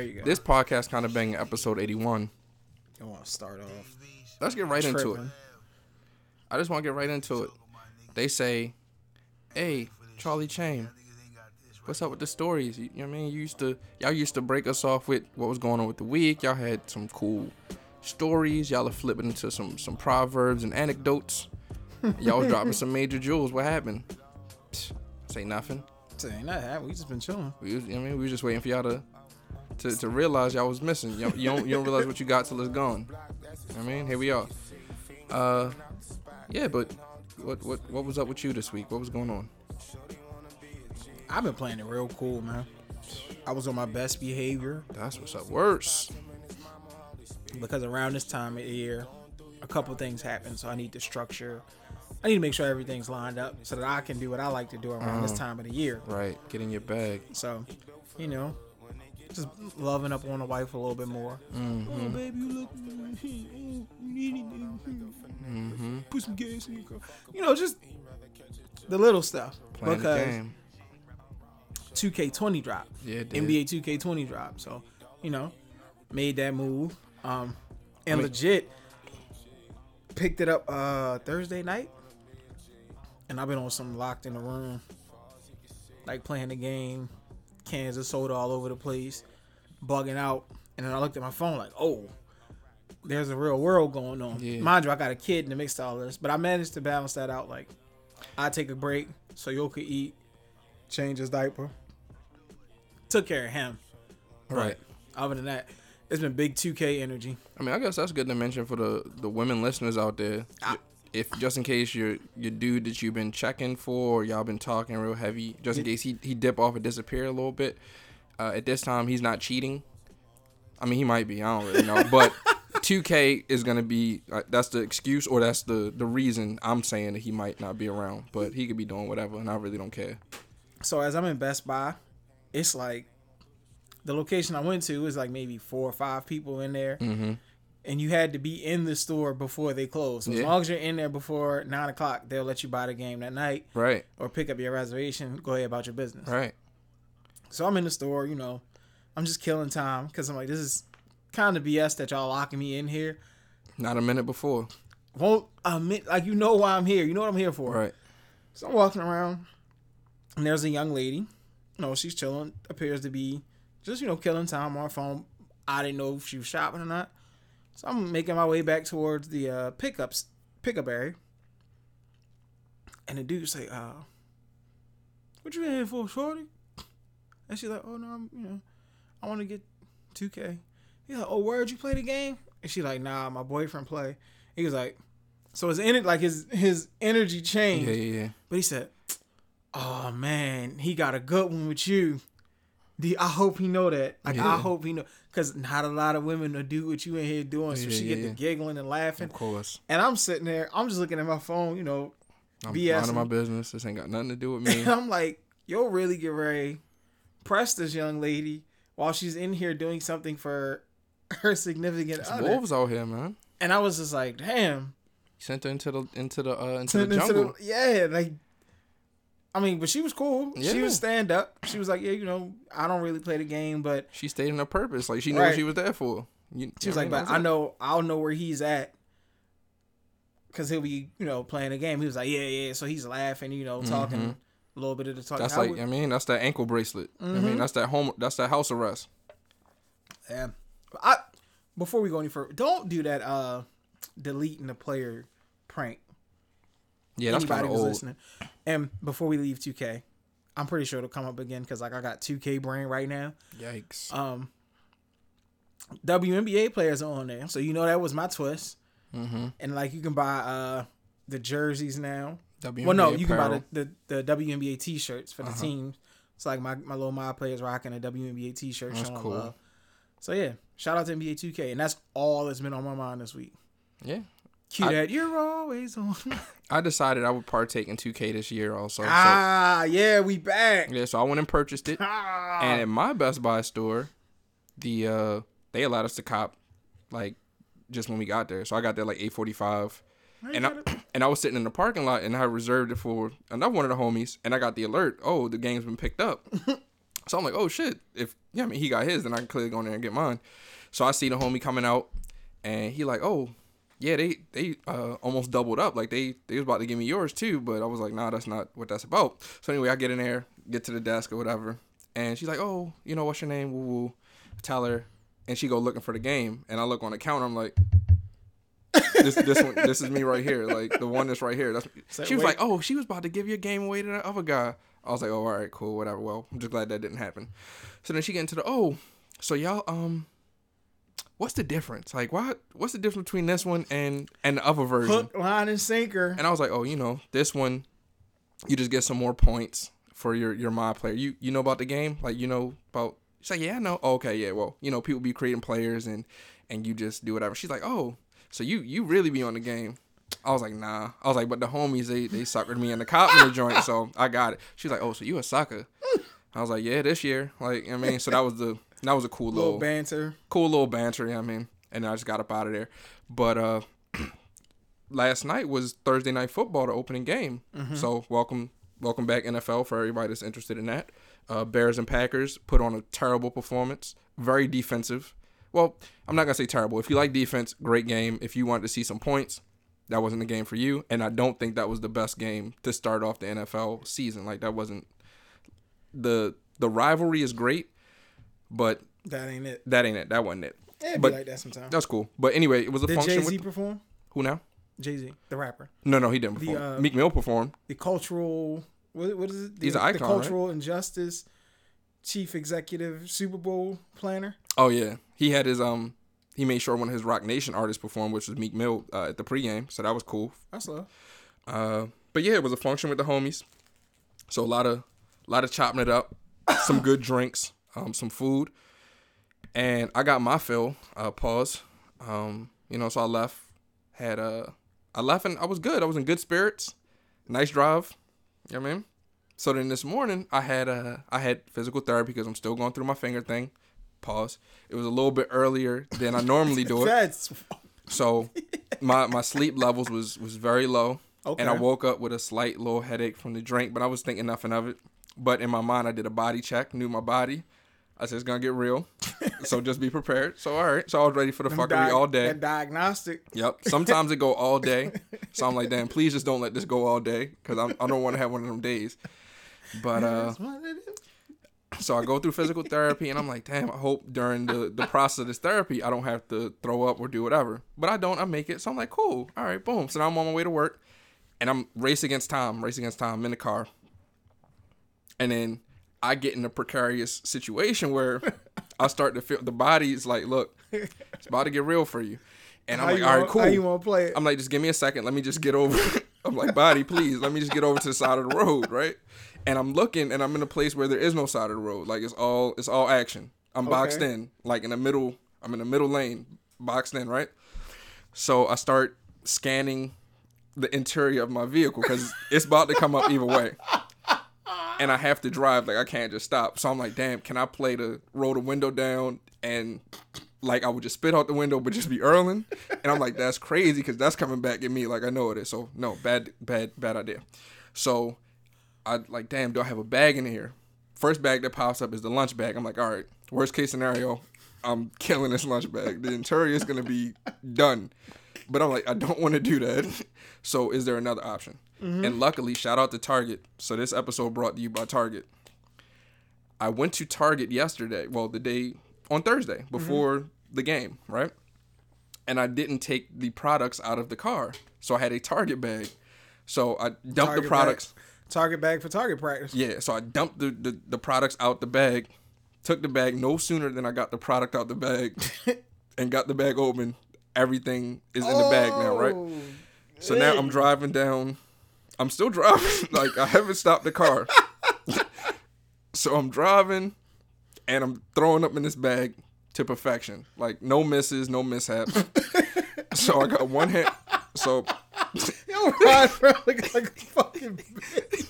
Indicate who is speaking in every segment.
Speaker 1: There you go.
Speaker 2: This podcast kind of banging episode 81.
Speaker 1: I want to start off.
Speaker 2: Let's get right into it. I just want to get right into it. They say, "Hey, Charlie Chain, what's up with the stories? You, know what I mean? You used to y'all used to break us off with what was going on with the week. Y'all had some cool stories. Y'all are flipping into some some proverbs and anecdotes. y'all was dropping some major jewels. What happened? Psh, say nothing.
Speaker 1: Say nothing. we just been chilling.
Speaker 2: We was, you know what I mean, we was just waiting for y'all to to, to realize y'all was missing. You, you don't you don't realize what you got till it's gone. You know what I mean, here we are. Uh, yeah, but what what what was up with you this week? What was going on?
Speaker 1: I've been playing it real cool, man. I was on my best behavior
Speaker 2: That's what's up. Worse.
Speaker 1: because around this time of year, a couple things happen. So I need to structure. I need to make sure everything's lined up so that I can do what I like to do around this
Speaker 2: Uh-huh.
Speaker 1: time of the year.
Speaker 2: Right. Get in your bag.
Speaker 1: So, you know, just loving up on the wife a little bit more. Oh, baby, you look. Oh, you need anything?
Speaker 2: Mm-hmm.
Speaker 1: Put some gas in your car. You know, just the little stuff.
Speaker 2: Playing the
Speaker 1: because
Speaker 2: game.
Speaker 1: 2K20 drop.
Speaker 2: Yeah, it did.
Speaker 1: NBA 2K20 drop. So, you know, made that move. Um, and
Speaker 2: mean-
Speaker 1: legit picked it up uh Thursday night. And I've been on some locked in the room, like playing the game, cans of soda all over the place, bugging out. And then I looked at my phone like, oh, there's a real world going on.
Speaker 2: Yeah.
Speaker 1: Mind you, I got a kid in the mix of all this, but I managed to balance that out. Like, I take a break so Yo could eat, change his diaper, took care of him.
Speaker 2: Right.
Speaker 1: Other than that, it's been big 2K energy.
Speaker 2: I mean, I guess that's good to mention for the the women listeners out there.
Speaker 1: Ah.
Speaker 2: If just in case your your dude that you've been checking for, or y'all been talking real heavy, just in case he he dip off and disappear a little bit. Uh, at this time, he's not cheating. I mean, he might be. I don't really know, but 2K is gonna be uh, that's the excuse or that's the the reason I'm saying that he might not be around. But he could be doing whatever, and I really don't care.
Speaker 1: So as I'm in Best Buy, it's like the location I went to is like maybe four or five people in there,
Speaker 2: Mm-hmm.
Speaker 1: And you had to be in the store before they close. So as long as you're in there before nine o'clock, they'll let you buy the game that night
Speaker 2: Right.
Speaker 1: or pick up your reservation. Go ahead about your business.
Speaker 2: Right.
Speaker 1: So I'm in the store, you know, I'm just killing time because I'm like, this is kind of BS that y'all locking me in here.
Speaker 2: Not a minute before.
Speaker 1: Won't admit like you know why I'm here. You know what I'm here for.
Speaker 2: Right.
Speaker 1: So I'm walking around, and there's a young lady. You know, she's chilling. Appears to be just you know killing time on her phone. I didn't know if she was shopping or not. So I'm making my way back towards the uh, pickups pickup area, and the dude say, "Uh, what you in here for, shorty?" And she's like, "Oh no, I'm you know, I want to get 2K." He's like, "Oh, where'd you play the game?" And she like, "Nah, my boyfriend play." He was like, so his en- like his his energy changed.
Speaker 2: Yeah. Yeah. Yeah.
Speaker 1: But he said, "Oh man, he got a good one with you." The, I hope he know that. Like I hope he know, cause not a lot of women will do what you in here doing. So
Speaker 2: Yeah,
Speaker 1: she
Speaker 2: yeah,
Speaker 1: get
Speaker 2: yeah.
Speaker 1: to giggling and laughing,
Speaker 2: Of course.
Speaker 1: and I'm sitting there. I'm just looking at my phone, you know,
Speaker 2: I'm
Speaker 1: BS
Speaker 2: minding my business. This ain't got nothing to do with me.
Speaker 1: and I'm like, "Yo, really get ready, press this young lady while she's in here doing something for her significant
Speaker 2: It's
Speaker 1: other."
Speaker 2: wolves out here, man.
Speaker 1: And I was just like, "Damn."
Speaker 2: Sent her into the into the uh, into the
Speaker 1: Into the-
Speaker 2: jungle.
Speaker 1: yeah, like I mean, but she was cool. She
Speaker 2: Yeah.
Speaker 1: was stand up. She was like, yeah, you know, I don't really play the game, but
Speaker 2: She stayed in her purpose. Like she knew
Speaker 1: Right.
Speaker 2: what she was there for. You,
Speaker 1: she was like, but I know, I'll know where he's at, cause he'll be, you know, playing the game. He was like, yeah, yeah. So he's laughing, you know, talking
Speaker 2: Mhm.
Speaker 1: a little bit of the talk.
Speaker 2: That's
Speaker 1: I
Speaker 2: like
Speaker 1: would-
Speaker 2: I mean that's that ankle bracelet. I
Speaker 1: Mhm.
Speaker 2: mean that's that home that's that house arrest.
Speaker 1: yeah. I before we go any further, don't do that. Uh, deleting the player prank.
Speaker 2: Yeah, that's kind of old.
Speaker 1: listening. And before we leave 2K, I'm pretty sure it'll come up again because like I got 2K brain right now.
Speaker 2: Yikes.
Speaker 1: Um, WNBA players are on there, so you know that was my twist.
Speaker 2: mm-hmm.
Speaker 1: And like you can buy uh the jerseys now.
Speaker 2: WNBA
Speaker 1: well, no, you can buy the, the, the WNBA t-shirts for the
Speaker 2: Uh-huh.
Speaker 1: teams. It's like my my little my players rocking a WNBA t-shirt
Speaker 2: That's cool.
Speaker 1: love. So yeah, shout out to NBA 2K, and that's all that's been on my mind this week.
Speaker 2: Yeah.
Speaker 1: Cue
Speaker 2: I-
Speaker 1: that you're always on.
Speaker 2: I decided I would partake in 2K this year also.
Speaker 1: ah, yeah, we back.
Speaker 2: Yeah, so I went and purchased it.
Speaker 1: Ah.
Speaker 2: And at my Best Buy store, the uh they allowed us to cop like just when we got there. So I got there like 8:45. And I, and I was sitting in the parking lot and I reserved it for another one of the homies and I got the alert, "Oh, the game's been picked up." So I'm like, oh shit. If yeah, I mean he got his, then I can clearly go in there and get mine. So I see the homie coming out, and he like, oh, yeah, they they uh, almost doubled up. Like they they was about to give me yours too, but I was like, nah, that's not what that's about. So anyway, I get in there, get to the desk or whatever, and she's like, oh, you know, what's your name? Woo woo. Tell her, and she go looking for the game, and I look on the counter. I'm like. this this one this is me right here like the one that's right here that's
Speaker 1: So
Speaker 2: she was
Speaker 1: wait-
Speaker 2: like oh she was about to give you a game away to the other guy I was like oh all right cool whatever well I'm just glad that didn't happen so then she get into the oh so y'all um what's the difference like what what's the difference between this one and and the other version
Speaker 1: Hook, line, and sinker.
Speaker 2: and I was like, oh, you know, this one, you just get some more points for your your mod player. You you know about the game, like you know about. She's like, yeah, I know. Oh, okay, yeah. Well, you know, people be creating players and and you just do whatever. She's like, oh, so you you really be on the game. I was like, nah. I was like, but the homies they they suckered me in the cop in the joint, so I got it. She's like, oh, so you a sucker? I was like, yeah, this year. Like, I mean, so that was the that was a cool
Speaker 1: little
Speaker 2: little
Speaker 1: banter.
Speaker 2: cool little banter. Yeah, I mean, and I just got up out of there. But uh, last night was Thursday night football, the opening game. So welcome, welcome back NFL for everybody that's interested in that. Uh, Bears and Packers put on a terrible performance, very defensive. Well, I'm not gonna say terrible. If you like defense, great game. If you wanted to see some points, that wasn't the game for you. And I don't think that was the best game to start off the NFL season. Like that wasn't the the rivalry is great, but
Speaker 1: That ain't it.
Speaker 2: that ain't it. That wasn't it.
Speaker 1: It'd
Speaker 2: But-
Speaker 1: be like that sometimes.
Speaker 2: That's cool. But anyway, it was a
Speaker 1: Did
Speaker 2: function
Speaker 1: Jay Z perform?
Speaker 2: who now?
Speaker 1: Jay Z, the rapper.
Speaker 2: No, no, he didn't
Speaker 1: The,
Speaker 2: perform.
Speaker 1: uh,
Speaker 2: Meek Mill performed.
Speaker 1: The cultural. What, what is it? The,
Speaker 2: He's an
Speaker 1: The
Speaker 2: icon, right?
Speaker 1: cultural injustice chief executive Super Bowl planner.
Speaker 2: Oh yeah, he had his um. He made sure one of his Roc Nation artists performed, which was Meek Mill uh, at the pregame. So that was cool.
Speaker 1: That's love.
Speaker 2: Uh, but yeah, it was a function with the homies. So a lot of, a lot of chopping it up, some good drinks, um, some food, and I got my fill. Uh, pause. Um, you know, so I left. Had a, I left and I was good. I was in good spirits. Nice drive. You know what I mean? So then this morning I had a I had physical therapy because I'm still going through my finger thing. Pause. It was a little bit earlier than I normally do it.
Speaker 1: That's
Speaker 2: So my my sleep levels was was very low.
Speaker 1: Okay.
Speaker 2: And I woke up with a slight little headache from the drink, but I was thinking nothing of it. But in my mind I did a body check, knew my body. I said it's gonna get real. so just be prepared. So all right. So I was ready for the fuckery
Speaker 1: di-
Speaker 2: all day.
Speaker 1: That diagnostic.
Speaker 2: Yep. Sometimes it go all day. So I'm like, damn, please just don't let this go all day. Cause I'm I don't want to have one of them days. But uh
Speaker 1: That's what it is.
Speaker 2: so I go through physical therapy and I'm like, damn, I hope during the, the process of this therapy I don't have to throw up or do whatever. But I don't, I make it. So I'm like, cool. All right, boom. So now I'm on my way to work and I'm race against time, race against time I'm in the car. And then I get in a precarious situation where I start to feel the body's like, look, it's about to get real for you. And I'm like, all right, cool.
Speaker 1: How you want to play it?
Speaker 2: I'm like, just give me a second. Let me just get over. I'm like, body, please. Let me just get over to the side of the road, right? And I'm looking, and I'm in a place where there is no side of the road. Like it's all, it's all action. I'm boxed in, like in the middle. I'm in the middle lane, boxed in, right? So I start scanning the interior of my vehicle because it's about to come up either way. And I have to drive, like I can't just stop. So I'm like, damn, can I play the roll the window down and like I would just spit out the window but just be earling? And I'm like, that's crazy because that's coming back at me like I know it is. So no, bad, bad, bad idea. So I like, damn, do I have a bag in here? First bag that pops up is the lunch bag. I'm like, all right, worst case scenario, I'm killing this lunch bag. The interior is gonna be done. But I'm like, I don't want to do that. So is there another option? Mm-hmm. And luckily, shout out to Target. So this episode brought to you by Target. I went to Target yesterday, well, the day on Thursday mm-hmm. before the game, right? And I didn't take the products out of the car. So I had a Target bag. So I dumped the products.
Speaker 1: Bag, target bag for target practice.
Speaker 2: Yeah, so I dumped the, the, the products out the bag, took the bag no sooner than I got the product out the bag, and got the bag open. Everything is in the bag now, right?
Speaker 1: Oh,
Speaker 2: So now I'm driving down. I'm still driving. like I haven't stopped the car. so I'm driving, and I'm throwing up in this bag to perfection. Like no misses, no mishaps. so I got one hand. So
Speaker 1: Yo, ride around like, like a fucking baby.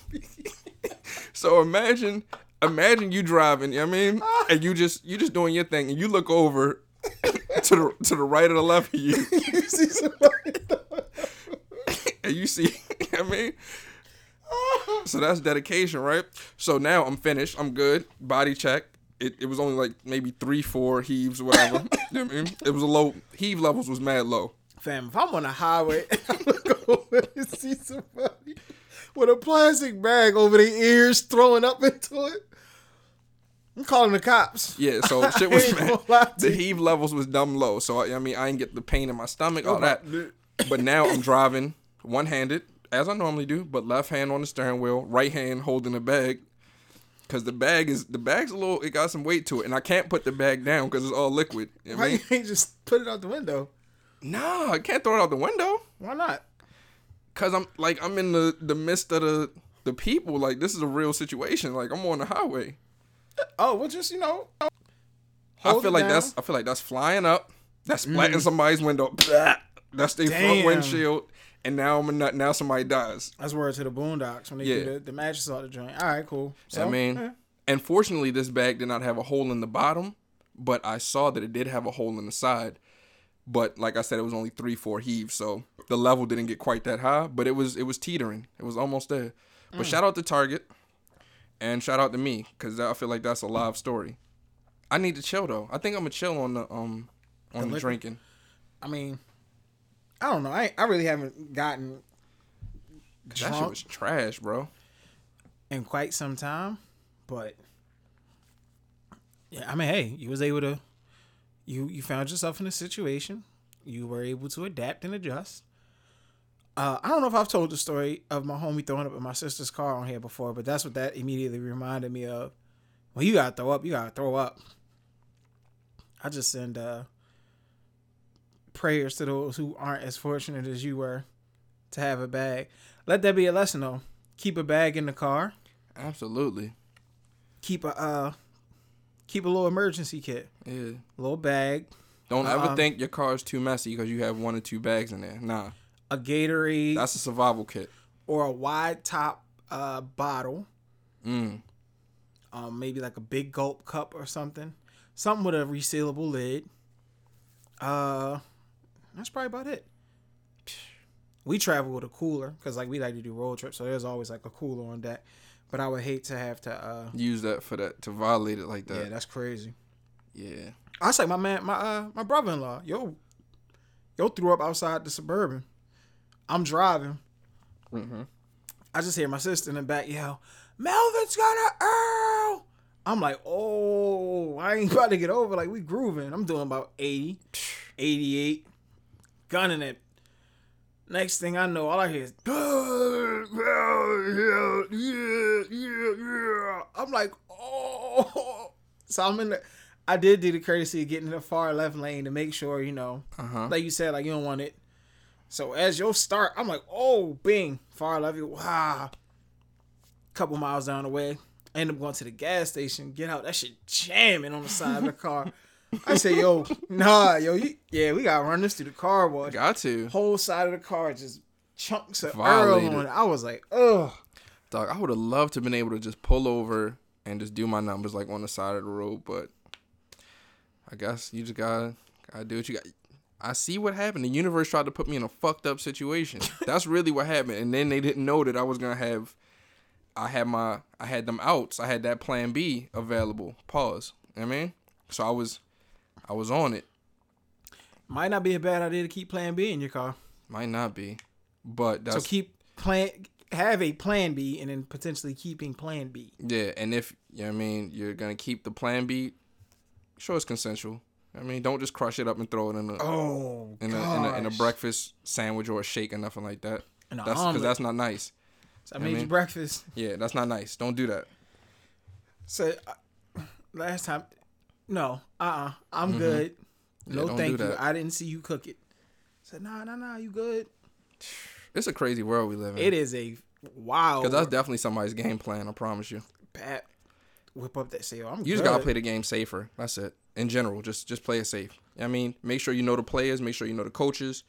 Speaker 2: So imagine, imagine you driving. You know what I mean, and you just you just doing your thing, and you look over to the to the right or the left of you,
Speaker 1: you see somebody.
Speaker 2: And you see. you know what I mean, so that's dedication, right? So now I'm finished. I'm good. Body check. It, it was only like maybe three, four heaves, whatever. you know what I mean? It was a low heave levels was mad low.
Speaker 1: Fam, if I'm on a highway, I'm gonna go and see somebody with a plastic bag over their ears throwing up into it. I'm calling the cops.
Speaker 2: Yeah, so shit was mad.
Speaker 1: gonna lie to
Speaker 2: The heave levels was dumb low. So I, I mean, I didn't get the pain in my stomach, all oh
Speaker 1: that.
Speaker 2: But now I'm driving one handed, as I normally do, but left hand on the steering wheel, right hand holding the bag. Cause the bag is the bag's a little, it got some weight to it, and I can't put the bag down because it's all liquid. You know
Speaker 1: Why
Speaker 2: I
Speaker 1: you
Speaker 2: mean?
Speaker 1: ain't just put it out the window?
Speaker 2: Nah, I can't throw it out the window.
Speaker 1: Why not?
Speaker 2: Cause I'm like I'm in the the midst of the the people. Like this is a real situation. Like I'm on the highway.
Speaker 1: Oh, well, just you know.
Speaker 2: I feel like
Speaker 1: down. Mm.
Speaker 2: that's I feel like that's flying up. That's splatting somebody's window. That's their front windshield. And now I'm a nut. Now somebody dies.
Speaker 1: That's word to the boondocks when they
Speaker 2: Yeah.
Speaker 1: do the, the mattress out the joint. All right, cool. So,
Speaker 2: I mean,
Speaker 1: eh.
Speaker 2: and fortunately, this bag did not have a hole in the bottom, but I saw that it did have a hole in the side. But like I said, it was only three, four heaves, so the level didn't get quite that high. But it was it was teetering. It was almost there. But shout out to Target, and shout out to me, cause I feel like that's a live story. I need to chill though. I think I'm gonna chill on the um on the,
Speaker 1: liquor?
Speaker 2: drinking.
Speaker 1: I mean, I don't know. I I really haven't gotten
Speaker 2: 'Cause That shit was trash, bro.
Speaker 1: in quite some time, but yeah, I mean, hey, you was able to, you you found yourself in a situation, you were able to adapt and adjust. Uh, I don't know if I've told the story of my homie throwing up in my sister's car on here before, but that's what that immediately reminded me of. When you gotta throw up, you gotta throw up. I just send uh, prayers to those who aren't as fortunate as you were to have a bag. Let that be a lesson though. Keep a bag in the car.
Speaker 2: Absolutely.
Speaker 1: Keep a uh, keep a little emergency kit,
Speaker 2: Yeah.
Speaker 1: a little bag,
Speaker 2: Don't ever
Speaker 1: Uh-uh.
Speaker 2: think your car is too messy because you have one or two bags in there. Nah,
Speaker 1: a Gatorade,
Speaker 2: that's a survival kit.
Speaker 1: or a wide top uh, bottle.
Speaker 2: Mm.
Speaker 1: Um, maybe like a big gulp cup or something. Something with a resealable lid. Uh, that's probably about it. We travel with a cooler because like we like to do road trips, so there's always like a cooler on deck. But I would hate to have to. uh
Speaker 2: Use that for that to violate it like that.
Speaker 1: Yeah, that's crazy.
Speaker 2: Yeah.
Speaker 1: I was like my man, my uh, my brother-in-law. Yo, yo threw up outside the suburban. I'm driving.
Speaker 2: Mm-hmm.
Speaker 1: I just hear my sister in the back yell, "Melvin's gonna Earl!" I'm like, "Oh, I ain't about to get over." Like we grooving. I'm doing about 80, 88, gunning it. Next thing I know, all I hear is, yeah, yeah, yeah, yeah. I'm like, oh. So I'm in the. I did do the courtesy of getting in the far left lane to make sure, you know,
Speaker 2: Uh huh.
Speaker 1: like you said, like you don't want it. So as your start, I'm like, oh, bing, far left. you- Wow. Couple miles down the way, I end up going to the gas station. Get out, that shit jamming on the side of the car. I say, yo, nah, yo, you, yeah, we gotta run this through the car wash.
Speaker 2: Got to.
Speaker 1: Whole side of the car just chunks of Earl on it. I was like, ugh.
Speaker 2: Dog, I would have loved to have been able to just pull over and just do my numbers like on the side of the road, but I guess you just gotta gotta do what you got. I see what happened. The universe tried to put me in a fucked up situation. That's really what happened. And then they didn't know that I was gonna have I had my I had them outs. I had that plan B available. Pause. You know what I mean? So I was I was on it.
Speaker 1: Might not be a bad idea to keep Plan B in your car.
Speaker 2: Might not be. But that's
Speaker 1: so keep plan, have a Plan B, and then potentially keeping Plan B.
Speaker 2: Yeah, and if you know what I mean, you're gonna keep the plan B, sure it's consensual. I mean, don't just crush it up and throw it in a
Speaker 1: Oh,
Speaker 2: in, a, in a in a breakfast sandwich or a shake or nothing like that. That's because that's not nice.
Speaker 1: So I
Speaker 2: I
Speaker 1: made you
Speaker 2: mean-
Speaker 1: breakfast.
Speaker 2: Yeah, that's not nice. Don't do that.
Speaker 1: So uh, last time, no, uh, uh-uh, I'm good.
Speaker 2: Mm-hmm. Yeah,
Speaker 1: no,
Speaker 2: don't
Speaker 1: thank you.
Speaker 2: that.
Speaker 1: I didn't see you cook it. said, nah, nah, nah, you good.
Speaker 2: It's a crazy world we live in.
Speaker 1: It is a wild.
Speaker 2: Because that's definitely somebody's game plan. I promise you.
Speaker 1: Pat whip up that sale. I'm
Speaker 2: You
Speaker 1: good.
Speaker 2: just gotta play the game safer. That's it. In general, just just play it safe. I mean, make sure you know the players. Make sure you know the coaches,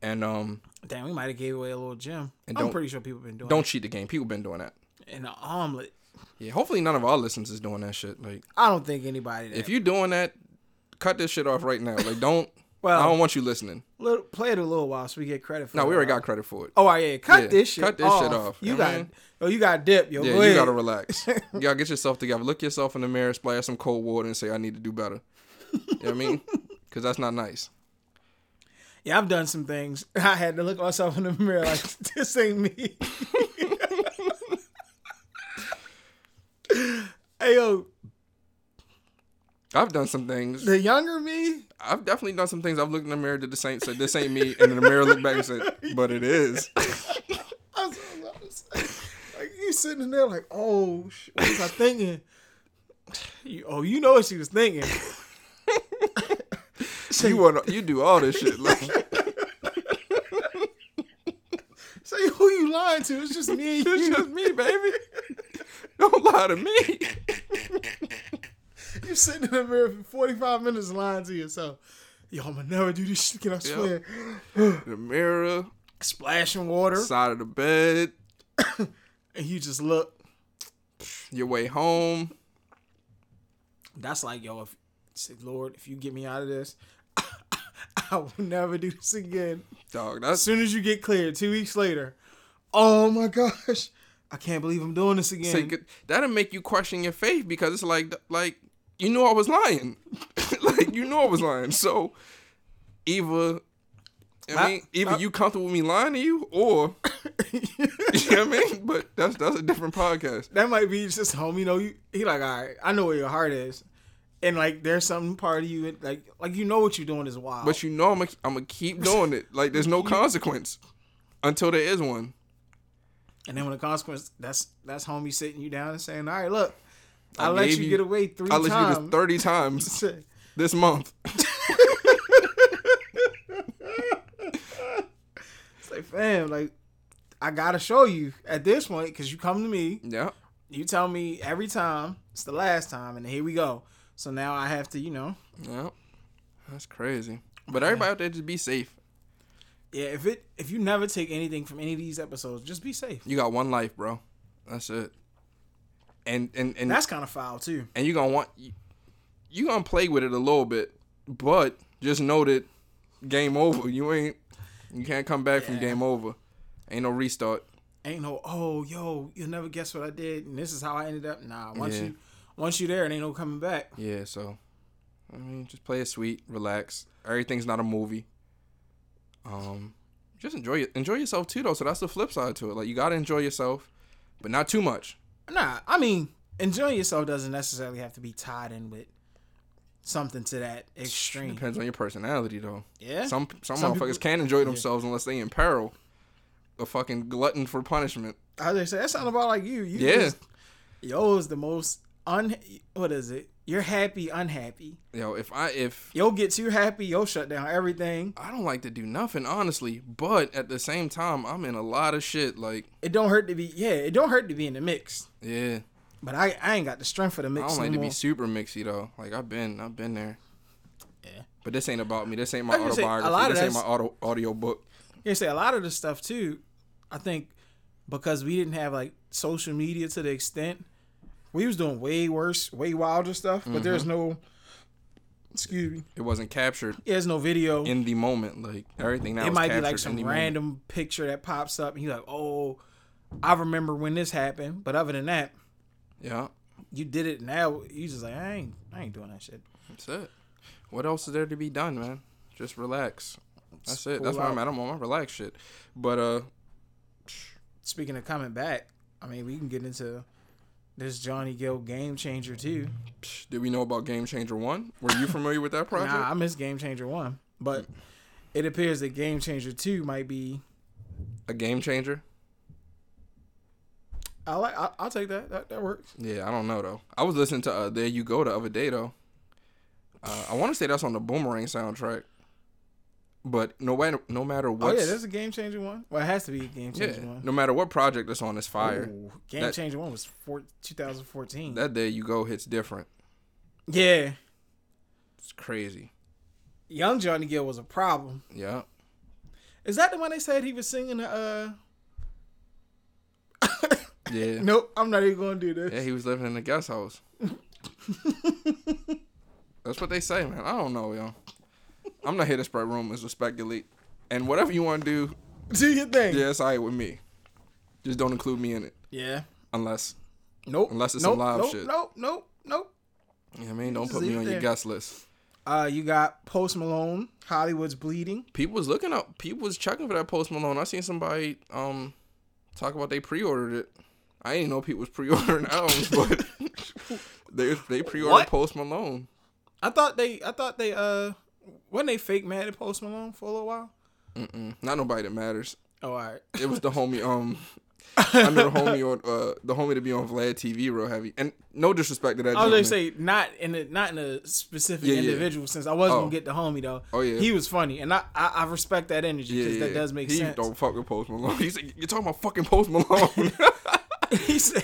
Speaker 2: and um,
Speaker 1: Damn, we might have gave away a little gem.
Speaker 2: And
Speaker 1: I'm pretty sure people been doing.
Speaker 2: don't cheat the game. People been doing that.
Speaker 1: And an omelet.
Speaker 2: Yeah. Hopefully, none of our listeners is doing that shit. Like.
Speaker 1: I don't think anybody. That,
Speaker 2: if you're doing that, cut this shit off right now. Like don't
Speaker 1: Well,
Speaker 2: I don't want you listening.
Speaker 1: little, play it a little while so we get credit for it.
Speaker 2: No,
Speaker 1: it.
Speaker 2: we already got credit for it.
Speaker 1: Oh, yeah. Cut
Speaker 2: Yeah,
Speaker 1: this shit.
Speaker 2: cut this shit off.
Speaker 1: You
Speaker 2: You know what I
Speaker 1: got,
Speaker 2: mean?
Speaker 1: oh, you got dip, yo.
Speaker 2: Yeah, you gotta relax. you gotta get yourself together. Look yourself in the mirror, splash some cold water, and say, "I need to do better." You know what I mean? Because that's not nice.
Speaker 1: Yeah, I've done some things. I had to look myself in the mirror like this ain't me. Hey yo,
Speaker 2: I've done some things.
Speaker 1: the younger me,
Speaker 2: I've definitely done some things. I've looked in the mirror, did the same, said, "This ain't me," and in the mirror looked back and said, "But it is."
Speaker 1: I was, I was like you sitting there like, oh, what was I thinking? You, oh, you know what she was thinking.
Speaker 2: you want you do all this shit. Like,
Speaker 1: Say who you lying to? It's just me
Speaker 2: it's
Speaker 1: you.
Speaker 2: just me, baby. Don't lie to me.
Speaker 1: You sitting in the mirror for forty five minutes lying to yourself. Yo, I'm gonna never do this shit. Can I swear?
Speaker 2: The mirror,
Speaker 1: Splashing water,
Speaker 2: side of the bed,
Speaker 1: and you just look.
Speaker 2: your way home.
Speaker 1: That's like, yo, if say, Lord, if you get me out of this, I will never do this again.
Speaker 2: Dog,
Speaker 1: As soon as you get cleared, two weeks later, oh my gosh, I can't believe I'm doing this again.
Speaker 2: good- that'll make you question your faith because it's like like you know I was lying. like you know I was lying. So either I mean, either
Speaker 1: I-
Speaker 2: you comfortable with me lying to you or you know what I mean? But that's that's a different podcast.
Speaker 1: that might be just home. You know, you he like, all right, I know where your heart is, and like there's some part of you like like you know what you're doing is wild.
Speaker 2: But you know I'm gonna I'm gonna keep doing it. Like there's no consequence until there is one.
Speaker 1: And then when the consequence, that's that's homie sitting you down and saying, all right, look, I,
Speaker 2: I
Speaker 1: let you,
Speaker 2: you-
Speaker 1: get away three
Speaker 2: I let you this 30 times this month.
Speaker 1: It's like, fam, like I gotta show you at this point because you come to me,
Speaker 2: Yeah.
Speaker 1: you tell me every time it's the last time, and here we go. So now I have to, you know,
Speaker 2: Yeah. That's crazy. But everybody out there just be safe.
Speaker 1: Yeah. If it if you never take anything from any of these episodes, just be safe.
Speaker 2: You got one life, bro. That's it. And and and
Speaker 1: That's kind of foul too.
Speaker 2: and you gonna want you, you gonna play with it a little bit, but just know that game over. You ain't you can't come back from game over. Ain't no restart.
Speaker 1: Ain't no oh yo, you'll never guess what I did, and this is how I ended up. Nah, once
Speaker 2: Yeah.
Speaker 1: you once you there, it ain't no coming back.
Speaker 2: Yeah, so I mean, just play it sweet, relax. Everything's not a movie. Um, just enjoy it. Enjoy yourself too, though. So that's the flip side to it. Like you gotta enjoy yourself, but not too much.
Speaker 1: Nah, I mean, enjoying yourself doesn't necessarily have to be tied in with something to that extreme.
Speaker 2: Depends on your personality, though.
Speaker 1: Yeah.
Speaker 2: Some some,
Speaker 1: Some
Speaker 2: motherfuckers
Speaker 1: people-
Speaker 2: can't enjoy themselves unless they in peril. A fucking glutton for punishment.
Speaker 1: As they say, that sound about like you. You
Speaker 2: Yeah.
Speaker 1: just, yo is the most un. What is it? You're happy, unhappy.
Speaker 2: Yo, if I if
Speaker 1: Yo get too happy, yo shut down everything.
Speaker 2: I don't like to do nothing, honestly, but at the same time, I'm in a lot of shit. Like,
Speaker 1: It don't hurt to be. Yeah, it don't hurt to be in the mix.
Speaker 2: yeah,
Speaker 1: But I, I ain't got the strength for the mix.
Speaker 2: I don't like
Speaker 1: no
Speaker 2: to be super mixy though. Like I've been, I've been there.
Speaker 1: Yeah.
Speaker 2: But this ain't about me. This ain't my
Speaker 1: say,
Speaker 2: autobiography.
Speaker 1: of
Speaker 2: this ain't my auto audio book.
Speaker 1: Yeah, say a lot of the stuff too. I think because we didn't have like social media to the extent we was doing way worse, way wilder stuff. But there's
Speaker 2: Mm-hmm.
Speaker 1: no. Excuse me.
Speaker 2: It wasn't captured
Speaker 1: Yeah, there's no video.
Speaker 2: in the moment. Like everything now
Speaker 1: it might be like some
Speaker 2: the moment.
Speaker 1: random picture that pops up, and you're like, "Oh, I remember when this happened." But other than that,
Speaker 2: Yeah,
Speaker 1: you did it now. You just like, I ain't, I ain't doing that shit.
Speaker 2: that's it. What else is there to be done, man? Just relax. That's it. That's
Speaker 1: Cool
Speaker 2: where I'm at. I'm on my relax shit. But uh,
Speaker 1: Speaking of coming back, I mean, we can get into this Johnny Gill game changer too.
Speaker 2: did we know about Game Changer One? Were you familiar with that project?
Speaker 1: Nah, I missed Game Changer one, but it appears that Game Changer two might be.
Speaker 2: A game changer?
Speaker 1: I like. I, I'll take that. That that works.
Speaker 2: Yeah, I don't know though. I was listening to uh, There You Go the other day though. Uh, I want to say that's on the Boomerang soundtrack. But no matter no matter what,
Speaker 1: oh yeah, there's a game changing one. Well, it has to be a Game
Speaker 2: yeah,
Speaker 1: one.
Speaker 2: no matter what project it's on, it's fire.
Speaker 1: Ooh, Game
Speaker 2: That-
Speaker 1: Changer one was four, 2014.
Speaker 2: That day You Go hits different.
Speaker 1: yeah,
Speaker 2: It's crazy.
Speaker 1: young Johnny Gill was a problem.
Speaker 2: Yeah,
Speaker 1: Is that the one they said he was singing? Uh,
Speaker 2: yeah,
Speaker 1: nope, I'm not even going to do this.
Speaker 2: yeah. He was living in a guest house. That's what they say, man. I don't know, yo. I'm not here to spread rumors or speculate. And whatever you want to do,
Speaker 1: Do your thing.
Speaker 2: yeah, it's alright with me. Just don't include me in it,
Speaker 1: Yeah.
Speaker 2: unless
Speaker 1: Nope.
Speaker 2: Unless it's
Speaker 1: nope,
Speaker 2: some live
Speaker 1: nope,
Speaker 2: shit.
Speaker 1: Nope. Nope. Nope.
Speaker 2: you know what I mean. Don't
Speaker 1: Just
Speaker 2: put me on
Speaker 1: it
Speaker 2: your guest list.
Speaker 1: Uh, you got Post Malone. Hollywood's bleeding.
Speaker 2: People was looking up. People was checking for that Post Malone. I seen somebody um talk about they pre-ordered it. I didn't know people was pre-ordering albums, but they they pre-ordered
Speaker 1: What?
Speaker 2: Post Malone.
Speaker 1: I thought they. I thought they. Uh, wasn't they fake mad at Post Malone for a little while?
Speaker 2: Mm-mm. Not nobody that matters.
Speaker 1: Oh, all right.
Speaker 2: It was the homie. Um, I know the homie on uh the homie to be on Vlad TV real heavy. And no disrespect to that.
Speaker 1: I was gonna say not in a not in a specific
Speaker 2: Yeah, yeah.
Speaker 1: individual since I wasn't
Speaker 2: Oh.
Speaker 1: gonna get the homie though.
Speaker 2: Oh, yeah.
Speaker 1: he was funny, and I I, I respect that energy because
Speaker 2: yeah.
Speaker 1: that does make
Speaker 2: he
Speaker 1: sense.
Speaker 2: Don't fuck with Post Malone. He's like, you're talking about fucking Post Malone.
Speaker 1: he said,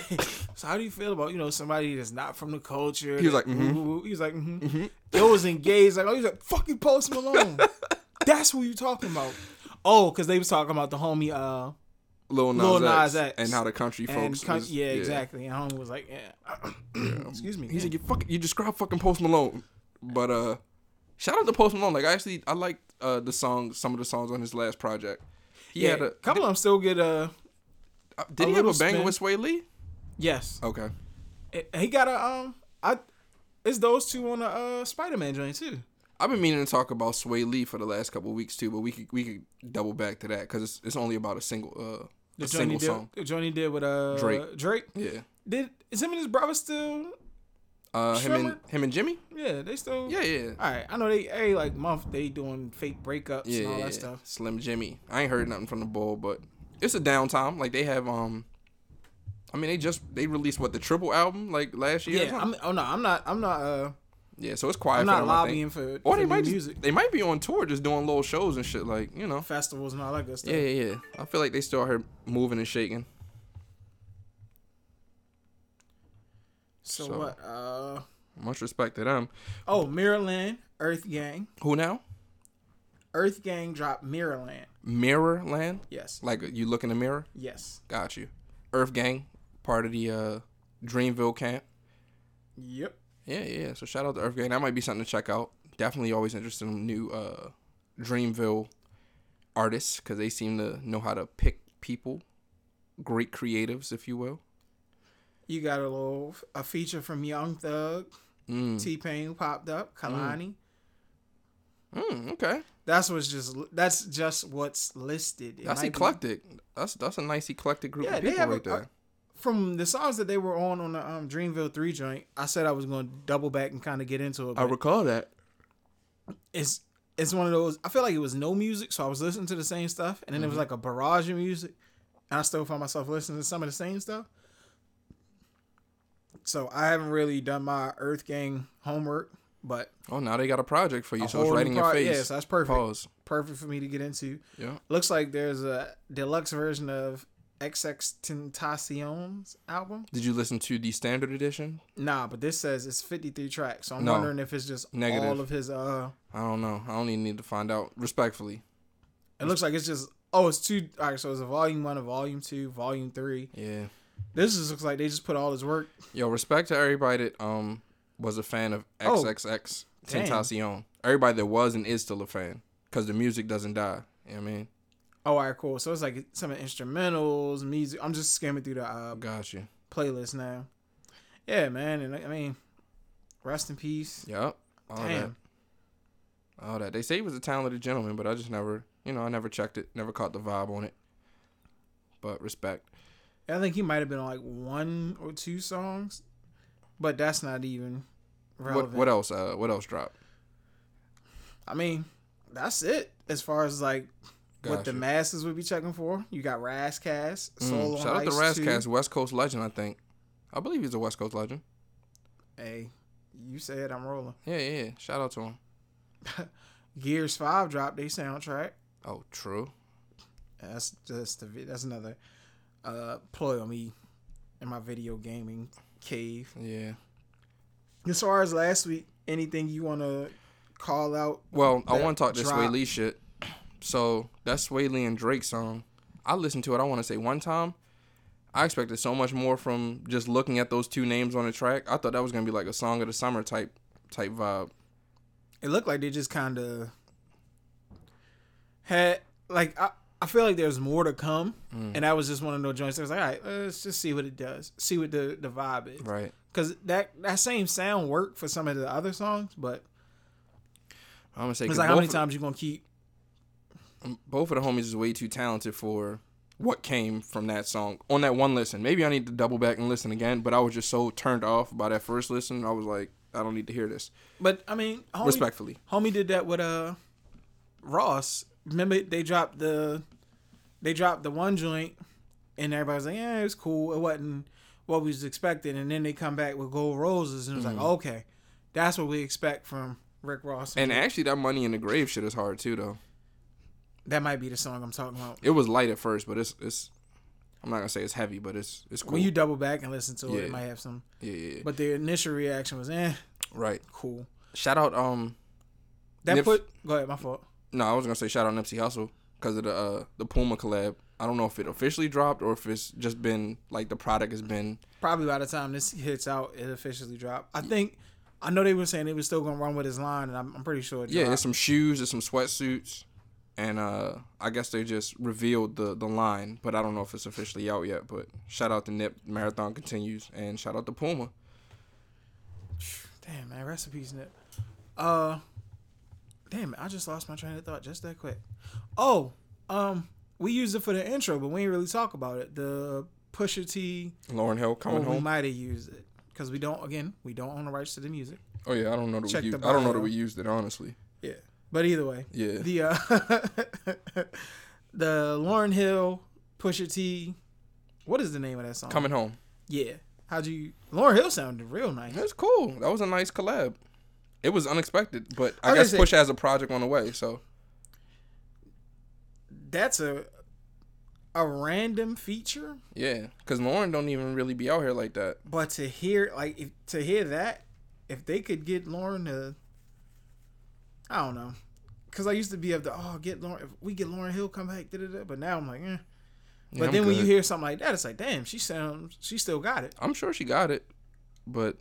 Speaker 1: "So how do you feel about you know somebody that's not from the culture?"
Speaker 2: He was like, mhm.
Speaker 1: woo." he was like, mm-hmm. It was engaged. Like, oh, he's like, fucking Post Malone. that's who you talking about. Oh, because they was talking about the homie. Uh,
Speaker 2: Lil Nas,
Speaker 1: Lil Nas X.
Speaker 2: and how the country
Speaker 1: and
Speaker 2: folks.
Speaker 1: con-
Speaker 2: was-
Speaker 1: yeah, exactly. And homie was like, yeah. Excuse me.
Speaker 2: He's like, you fucking, you describe fucking Post Malone, but uh, shout out to Post Malone. Like, I actually, I liked uh the songs, some of the songs on his last project. He
Speaker 1: yeah,
Speaker 2: had a
Speaker 1: couple of them still get uh,
Speaker 2: did
Speaker 1: a
Speaker 2: he have a banger
Speaker 1: spin.
Speaker 2: with Swae Lee?
Speaker 1: yes.
Speaker 2: Okay,
Speaker 1: It- he got a um I it's those two on a uh Spider Man joint too.
Speaker 2: I've been meaning to talk about Swae Lee for the last couple weeks too, but we could we could double back to that because it's it's only about a single uh
Speaker 1: The
Speaker 2: a single
Speaker 1: did,
Speaker 2: song.
Speaker 1: the joint he did with uh
Speaker 2: Drake.
Speaker 1: Drake.
Speaker 2: Yeah,
Speaker 1: Did is him and his brother still?
Speaker 2: uh, him and him and Jimmy.
Speaker 1: Yeah, they still.
Speaker 2: Yeah, yeah.
Speaker 1: All right, I know they every like month they doing fake breakups
Speaker 2: Yeah,
Speaker 1: and all that
Speaker 2: yeah.
Speaker 1: stuff.
Speaker 2: Slim Jimmy. I ain't heard nothing from the bull, but it's a downtime. Like they have um I mean they just they released what the triple album like last year.
Speaker 1: Yeah. I'm. Oh no, I'm not. I'm not. Uh,
Speaker 2: yeah, so it's quiet.
Speaker 1: I'm
Speaker 2: for
Speaker 1: not
Speaker 2: them, I think.
Speaker 1: lobbying for,
Speaker 2: Or
Speaker 1: for
Speaker 2: they might just,
Speaker 1: music
Speaker 2: they might be on tour just doing little shows and shit like, you know.
Speaker 1: festivals and all that good stuff.
Speaker 2: Yeah, yeah, yeah. I feel like they still here moving and shaking.
Speaker 1: So,
Speaker 2: So-
Speaker 1: what? Uh,
Speaker 2: Much respect to them.
Speaker 1: oh, Mirrorland Earth Gang,
Speaker 2: Who now?
Speaker 1: Earth Gang dropped Mirrorland.
Speaker 2: Mirrorland?
Speaker 1: Yes,
Speaker 2: Like you look in the mirror?
Speaker 1: yes,
Speaker 2: Got you. Earth Gang, part of the uh Dreamville camp.
Speaker 1: yep.
Speaker 2: Yeah, yeah. So shout out to Earth Gang. That might be something to check out. Definitely always interested in new uh Dreamville artists because they seem to know how to pick people, great creatives, if you will.
Speaker 1: You got a little a feature from Young Thug,
Speaker 2: Mm.
Speaker 1: T Pain popped up, Kehlani.
Speaker 2: Mm, okay,
Speaker 1: That's what's just that's just what's listed. It
Speaker 2: that's
Speaker 1: might be-
Speaker 2: eclectic. That's that's a nice eclectic group
Speaker 1: Yeah,
Speaker 2: of people right
Speaker 1: a,
Speaker 2: there.
Speaker 1: from the songs that they were on on the um, Dreamville three joint. I said I was going to double back and kind of get into it. I
Speaker 2: recall that.
Speaker 1: it's it's one of those. I feel like it was no music, so I was listening to the same stuff, and then it was like a barrage of music, and I still found myself listening to some of the same stuff. So I haven't really done my Earth Gang homework, but
Speaker 2: Oh, now they got a project for you, so it's right in your face.
Speaker 1: Yes, that's perfect.
Speaker 2: Pause.
Speaker 1: Perfect for me to get into.
Speaker 2: Yeah.
Speaker 1: Looks like there's a deluxe version of XX Tentacion's album.
Speaker 2: Did you listen to the standard edition?
Speaker 1: Nah, but this says it's 53 tracks. So I'm
Speaker 2: No.
Speaker 1: wondering if it's just
Speaker 2: Negative.
Speaker 1: all of his. Uh,
Speaker 2: I don't know. I don't even need to find out. Respectfully.
Speaker 1: it looks like it's just. Oh, it's two. All right, so it's a volume one, a volume two, volume three.
Speaker 2: Yeah.
Speaker 1: This just looks like they just put all his work.
Speaker 2: Yo, respect to everybody that um was a fan of
Speaker 1: Oh,
Speaker 2: XXX
Speaker 1: damn.
Speaker 2: Tentacion. Everybody that was and is still a fan, cause the music doesn't die. You know what I mean?
Speaker 1: Oh, all right, cool. So it's like some instrumentals, music. I'm just skimming through the uh,
Speaker 2: Got you.
Speaker 1: playlist now. Yeah, man, and I mean, rest in peace.
Speaker 2: Yep. All that.
Speaker 1: Damn.
Speaker 2: All that. They say he was a talented gentleman, but I just never, you know, I never checked it, never caught the vibe on it. But respect.
Speaker 1: I think he might have been on like one or two songs, but that's not even relevant.
Speaker 2: What what else? Uh, what else dropped?
Speaker 1: I mean, that's it as far as like what the masses would be checking for. You got Ras
Speaker 2: Kass,
Speaker 1: Mm,
Speaker 2: Shout out to Ras
Speaker 1: Kass,
Speaker 2: West Coast legend. I think. I believe he's a West Coast legend.
Speaker 1: Hey, you said I'm rolling.
Speaker 2: Yeah, yeah. yeah. Shout out to him.
Speaker 1: Gears Five dropped their soundtrack.
Speaker 2: Oh, true.
Speaker 1: That's just a, that's another uh ploy on me in my video gaming cave.
Speaker 2: Yeah.
Speaker 1: As far as last week, anything you want to call out?
Speaker 2: Well, I want to talk this Sway
Speaker 1: drop.
Speaker 2: Lee shit. So that's Swae Lee and Drake song, I listened to it. I want to say one time. I expected so much more from just looking at those two names on the track. I thought that was gonna be like a song of the summer type type vibe.
Speaker 1: It looked like they just kind of had like I, I feel like there's more to come,
Speaker 2: Mm.
Speaker 1: and that was just one of those joints. that was like, all right, let's just see what it does, see what the the vibe is,
Speaker 2: Right.
Speaker 1: because that that same sound worked for some of the other songs, but
Speaker 2: I'm gonna say
Speaker 1: it's like how many times you gonna keep
Speaker 2: both of the homies is way too talented for what came from that song on that one listen. Maybe I need to double back and listen again, but I was just so turned off by that first listen. I was like, I don't need to hear this.
Speaker 1: But I mean, homie,
Speaker 2: Respectfully.
Speaker 1: homie did that with uh Ross. Remember they dropped the they dropped the one joint, and everybody's like, yeah, it was cool. It wasn't what we was expecting, and then they come back with Gold Roses, and it was like, okay, that's what we expect from Rick Ross.
Speaker 2: Mm-hmm. And actually, that Money in the Grave shit is hard too, though.
Speaker 1: that might be the song I'm talking about.
Speaker 2: It was light at first, but it's it's. I'm not gonna say it's heavy, but it's it's cool.
Speaker 1: When you double back and listen to it,
Speaker 2: Yeah.
Speaker 1: it might have some.
Speaker 2: yeah, yeah, yeah.
Speaker 1: But the initial reaction was, eh,
Speaker 2: right.
Speaker 1: cool.
Speaker 2: Shout out um.
Speaker 1: That
Speaker 2: Nips-
Speaker 1: put. Go ahead, my fault.
Speaker 2: No, I was gonna say shout out Nipsey Hussle because of the uh, the Puma collab. I don't know if it officially dropped or if it's just been like the product has been.
Speaker 1: Probably by the time this hits out, it officially dropped. I think. I know they were saying they were still gonna run with his line, and I'm, I'm pretty sure. It
Speaker 2: Yeah, there's some shoes, there's some sweatsuits, and uh, I guess they just revealed the the line, but I don't know if it's officially out yet. But shout out to Nip, marathon continues, and shout out to Puma.
Speaker 1: Damn man, recipes Nip. Uh, damn it, I just lost my train of thought just that quick. Oh, um, we used it for the intro, but we didn't really talk about it. The Pusha T.
Speaker 2: Lauryn Hill coming
Speaker 1: we
Speaker 2: home.
Speaker 1: might have used it because we don't. Again, we don't own the rights to the music.
Speaker 2: Oh yeah, I don't know that
Speaker 1: Check
Speaker 2: we
Speaker 1: the
Speaker 2: used, I don't know that we used it honestly.
Speaker 1: Yeah, but either way,
Speaker 2: Yeah.
Speaker 1: the uh, the Lauryn Hill Pusha T. What is the name of that song?
Speaker 2: Coming home.
Speaker 1: Yeah. How'd you? Lauryn Hill sounded real nice.
Speaker 2: That's cool. That was a nice collab. It was unexpected, but I,
Speaker 1: I
Speaker 2: guess
Speaker 1: gonna
Speaker 2: has a project on the way. So
Speaker 1: That's a a random feature,
Speaker 2: yeah, because Lauryn don't even really be out here like that.
Speaker 1: but to hear like if, to hear that, if they could get Lauryn to, I don't know, because I used to be able to oh get Lauryn if we get Lauryn Hill come back, da, da, da, but now I'm like, eh.
Speaker 2: Yeah,
Speaker 1: But
Speaker 2: I'm
Speaker 1: then when you hear something like that, it's like, damn, she sounds, she still got it.
Speaker 2: I'm sure she got it, but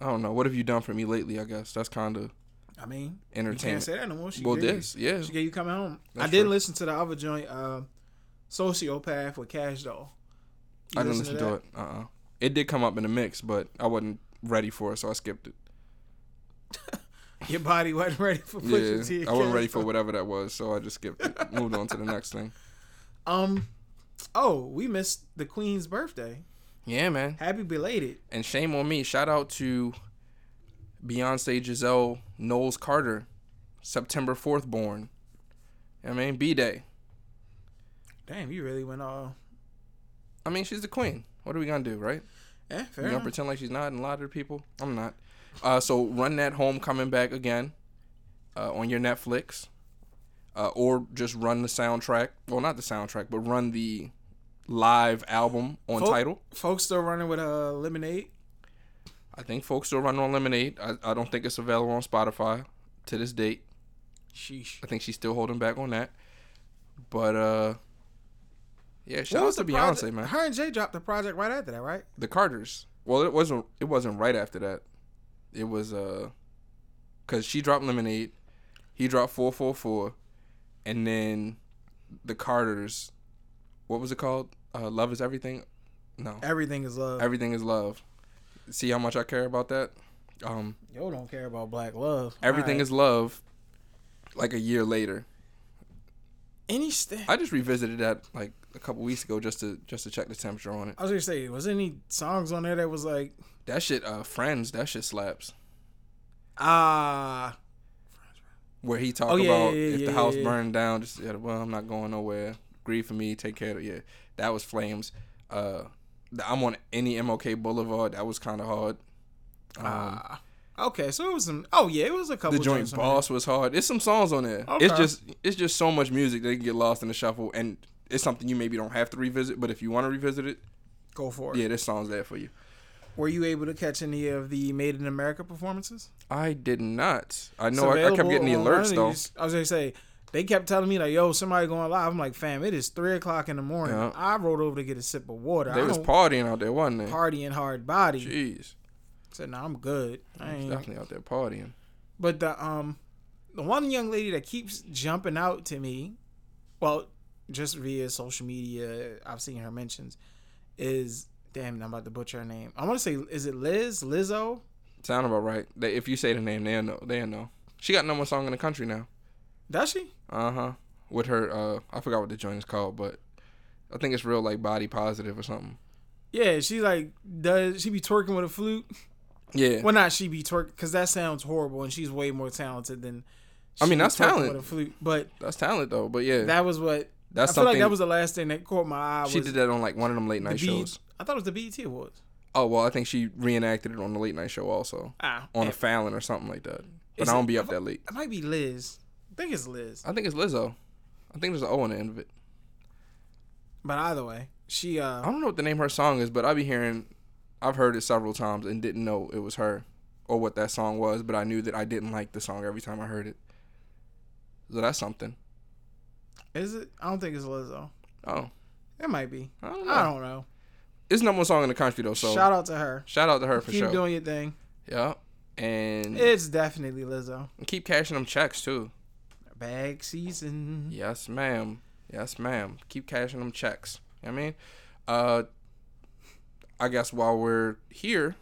Speaker 2: I don't know. What have you done for me lately? I guess that's kind of
Speaker 1: I mean, you
Speaker 2: entertainment.
Speaker 1: can't say that no more. She
Speaker 2: well,
Speaker 1: you-
Speaker 2: this, yeah,
Speaker 1: She gave you coming home.
Speaker 2: That's
Speaker 1: I didn't
Speaker 2: true.
Speaker 1: listen to the other joint, uh, Sociopath with Kash Doll. You
Speaker 2: I didn't
Speaker 1: listen
Speaker 2: listen to, it. Uh, uh it did come up in the mix, but I wasn't ready for it, so I skipped it.
Speaker 1: Your body wasn't ready for Pusha.
Speaker 2: Yeah, I wasn't ready for whatever that was, so I just skipped it. Moved on to the next thing.
Speaker 1: Um, oh, we missed the Queen's birthday.
Speaker 2: Yeah, man.
Speaker 1: Happy belated.
Speaker 2: And shame on me. Shout out to Beyonce Giselle Knowles Carter, September 4th born. I mean, B Day.
Speaker 1: Damn, you really went all.
Speaker 2: I mean, she's the queen. What are we gonna do, right?
Speaker 1: Yeah,
Speaker 2: We
Speaker 1: fair
Speaker 2: gonna pretend like she's not and lie to people? I'm not. Uh, so run that home coming back again uh, on your Netflix, uh, or just run the soundtrack. Well, not the soundtrack, but run the live album on
Speaker 1: Folk-
Speaker 2: title.
Speaker 1: Folks still running with uh, Lemonade.
Speaker 2: I think folks still running on Lemonade. I, I don't think it's available on Spotify to this date.
Speaker 1: Sheesh.
Speaker 2: I think she's still holding back on that. But uh, yeah, shout out to
Speaker 1: the
Speaker 2: Beyonce,
Speaker 1: project?
Speaker 2: man.
Speaker 1: Her and Jay dropped the project right after that, right?
Speaker 2: The Carters. Well, it wasn't. It wasn't right after that. It was uh, cause she dropped Lemonade, he dropped four four four, and then the Carters. What was it called? Uh, Love is everything. No,
Speaker 1: Everything is love.
Speaker 2: everything is love. See how much I care about that. Um,
Speaker 1: Yo don't care about black love.
Speaker 2: everything is love. Like a year later,
Speaker 1: any st-
Speaker 2: I just revisited that like a couple weeks ago just to just to check the temperature on it.
Speaker 1: I was gonna say, was there any songs on there that was like,
Speaker 2: That shit, uh, Friends, that shit slaps.
Speaker 1: ah,
Speaker 2: Where he talked
Speaker 1: Oh, yeah,
Speaker 2: about
Speaker 1: yeah,
Speaker 2: if
Speaker 1: yeah,
Speaker 2: the house burned down, just yeah, well, I'm not going nowhere. Grieve for me, take care of. Yeah, that was flames. Uh, I'm on any MLK Boulevard. That was kind of hard. Um,
Speaker 1: ah. Okay, so it was some. Oh yeah, it was a couple. Of songs.
Speaker 2: The joint
Speaker 1: joints on there.
Speaker 2: boss was hard. There's some songs on there.
Speaker 1: Okay.
Speaker 2: It's just it's just so much music that can get lost in the shuffle, and it's something you maybe don't have to revisit. But if you want to revisit it,
Speaker 1: Go for it.
Speaker 2: yeah, there's songs there for you.
Speaker 1: Were you able to catch any of the Made in America performances?
Speaker 2: I did not. I know I, I kept getting the alerts though.
Speaker 1: I was gonna say they kept telling me like, "Yo, somebody going live." I'm like, "Fam, it is three o'clock in the morning."
Speaker 2: Yeah.
Speaker 1: I rolled over to get a sip of water.
Speaker 2: They
Speaker 1: I
Speaker 2: was partying out there, wasn't they?
Speaker 1: partying hard body.
Speaker 2: Jeez,
Speaker 1: said, "No, I'm good." I ain't.
Speaker 2: definitely out there partying.
Speaker 1: But the um, the one young lady that keeps jumping out to me, well, just via social media, I've seen her mentions, is damn. I'm about to butcher her name. I want to say, is it Liz Lizzo?
Speaker 2: Sound about right. They, if you say the name, they'll know. They'll know. She got number one song in the country now.
Speaker 1: Does she?
Speaker 2: Uh huh. With her, uh, I forgot what the joint is called, but I think it's real like body positive or something.
Speaker 1: Yeah, she like does she be twerking with a flute?
Speaker 2: Yeah.
Speaker 1: Well, not she be twerking because that sounds horrible, and she's way more talented than.
Speaker 2: I mean, that's talent.
Speaker 1: With a flute, but
Speaker 2: That's talent though. But yeah,
Speaker 1: that was what
Speaker 2: that's
Speaker 1: I feel like that was the last thing that caught my eye.
Speaker 2: she did that on like one of them late
Speaker 1: the
Speaker 2: night
Speaker 1: B-
Speaker 2: shows.
Speaker 1: I thought it was the BET Awards.
Speaker 2: Oh well, I think she reenacted it on the late night show also
Speaker 1: Ah,
Speaker 2: on
Speaker 1: yeah.
Speaker 2: a Fallon or something like that. But
Speaker 1: Is
Speaker 2: I don't
Speaker 1: it-
Speaker 2: be up that late.
Speaker 1: It might be Liz. I think it's Liz.
Speaker 2: I think it's Lizzo. I think there's an O on the end of it.
Speaker 1: But either way, she
Speaker 2: I
Speaker 1: uh
Speaker 2: don't know what the name of her song is, but I be hearing, I've heard it several times and didn't know it was her or what that song was, but I knew that I didn't like the song every time I heard it. So that's something.
Speaker 1: is it? I don't think it's Lizzo.
Speaker 2: Oh,
Speaker 1: It might be.
Speaker 2: I don't know.
Speaker 1: I don't know.
Speaker 2: It's number one song in the country though, so
Speaker 1: Shout out to her.
Speaker 2: shout out to her for
Speaker 1: Keep
Speaker 2: sure.
Speaker 1: doing your thing.
Speaker 2: yeah, and
Speaker 1: It's definitely Lizzo.
Speaker 2: keep cashing them checks too.
Speaker 1: Bag season.
Speaker 2: Yes, ma'am. Yes, ma'am. Keep cashing them checks. You know what I mean, uh, I guess while we're here,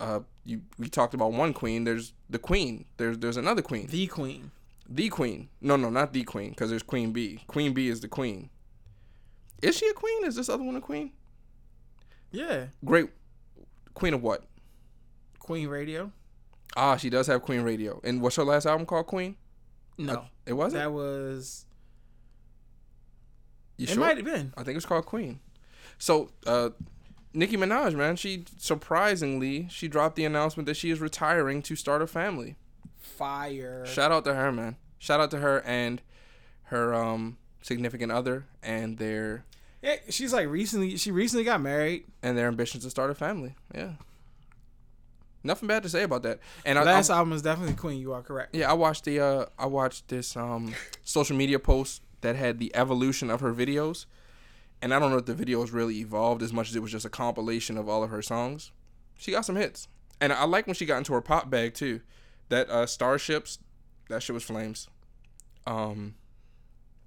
Speaker 2: uh, you we talked about one queen. There's the queen. There's there's another queen.
Speaker 1: The Queen.
Speaker 2: The queen. No, no, not the queen, because there's Queen B. Queen B is the queen. Is she a queen? Is this other one a queen?
Speaker 1: Yeah.
Speaker 2: Great. Queen of what?
Speaker 1: Queen Radio.
Speaker 2: Ah, she does have Queen Radio. And what's her last album called? Queen.
Speaker 1: No.
Speaker 2: It wasn't.
Speaker 1: that was
Speaker 2: you
Speaker 1: it
Speaker 2: sure?
Speaker 1: might have been.
Speaker 2: I think it's called Queen. So, uh, Nicki Minaj, man, she surprisingly she dropped the announcement that she is retiring to start a family.
Speaker 1: Fire.
Speaker 2: Shout out to her, man. Shout out to her and her um significant other and their
Speaker 1: Yeah, she's like recently she recently got married.
Speaker 2: and their ambitions to start a family. Yeah. Nothing bad to say about that. And I,
Speaker 1: Last
Speaker 2: I,
Speaker 1: album is definitely Queen, you are correct.
Speaker 2: yeah, I watched the uh I watched this um social media post that had the evolution of her videos. And I don't know if the videos really evolved as much as it was just a compilation of all of her songs. She got some hits. And I like when she got into her pop bag too. That uh Starships, that shit was flames. Um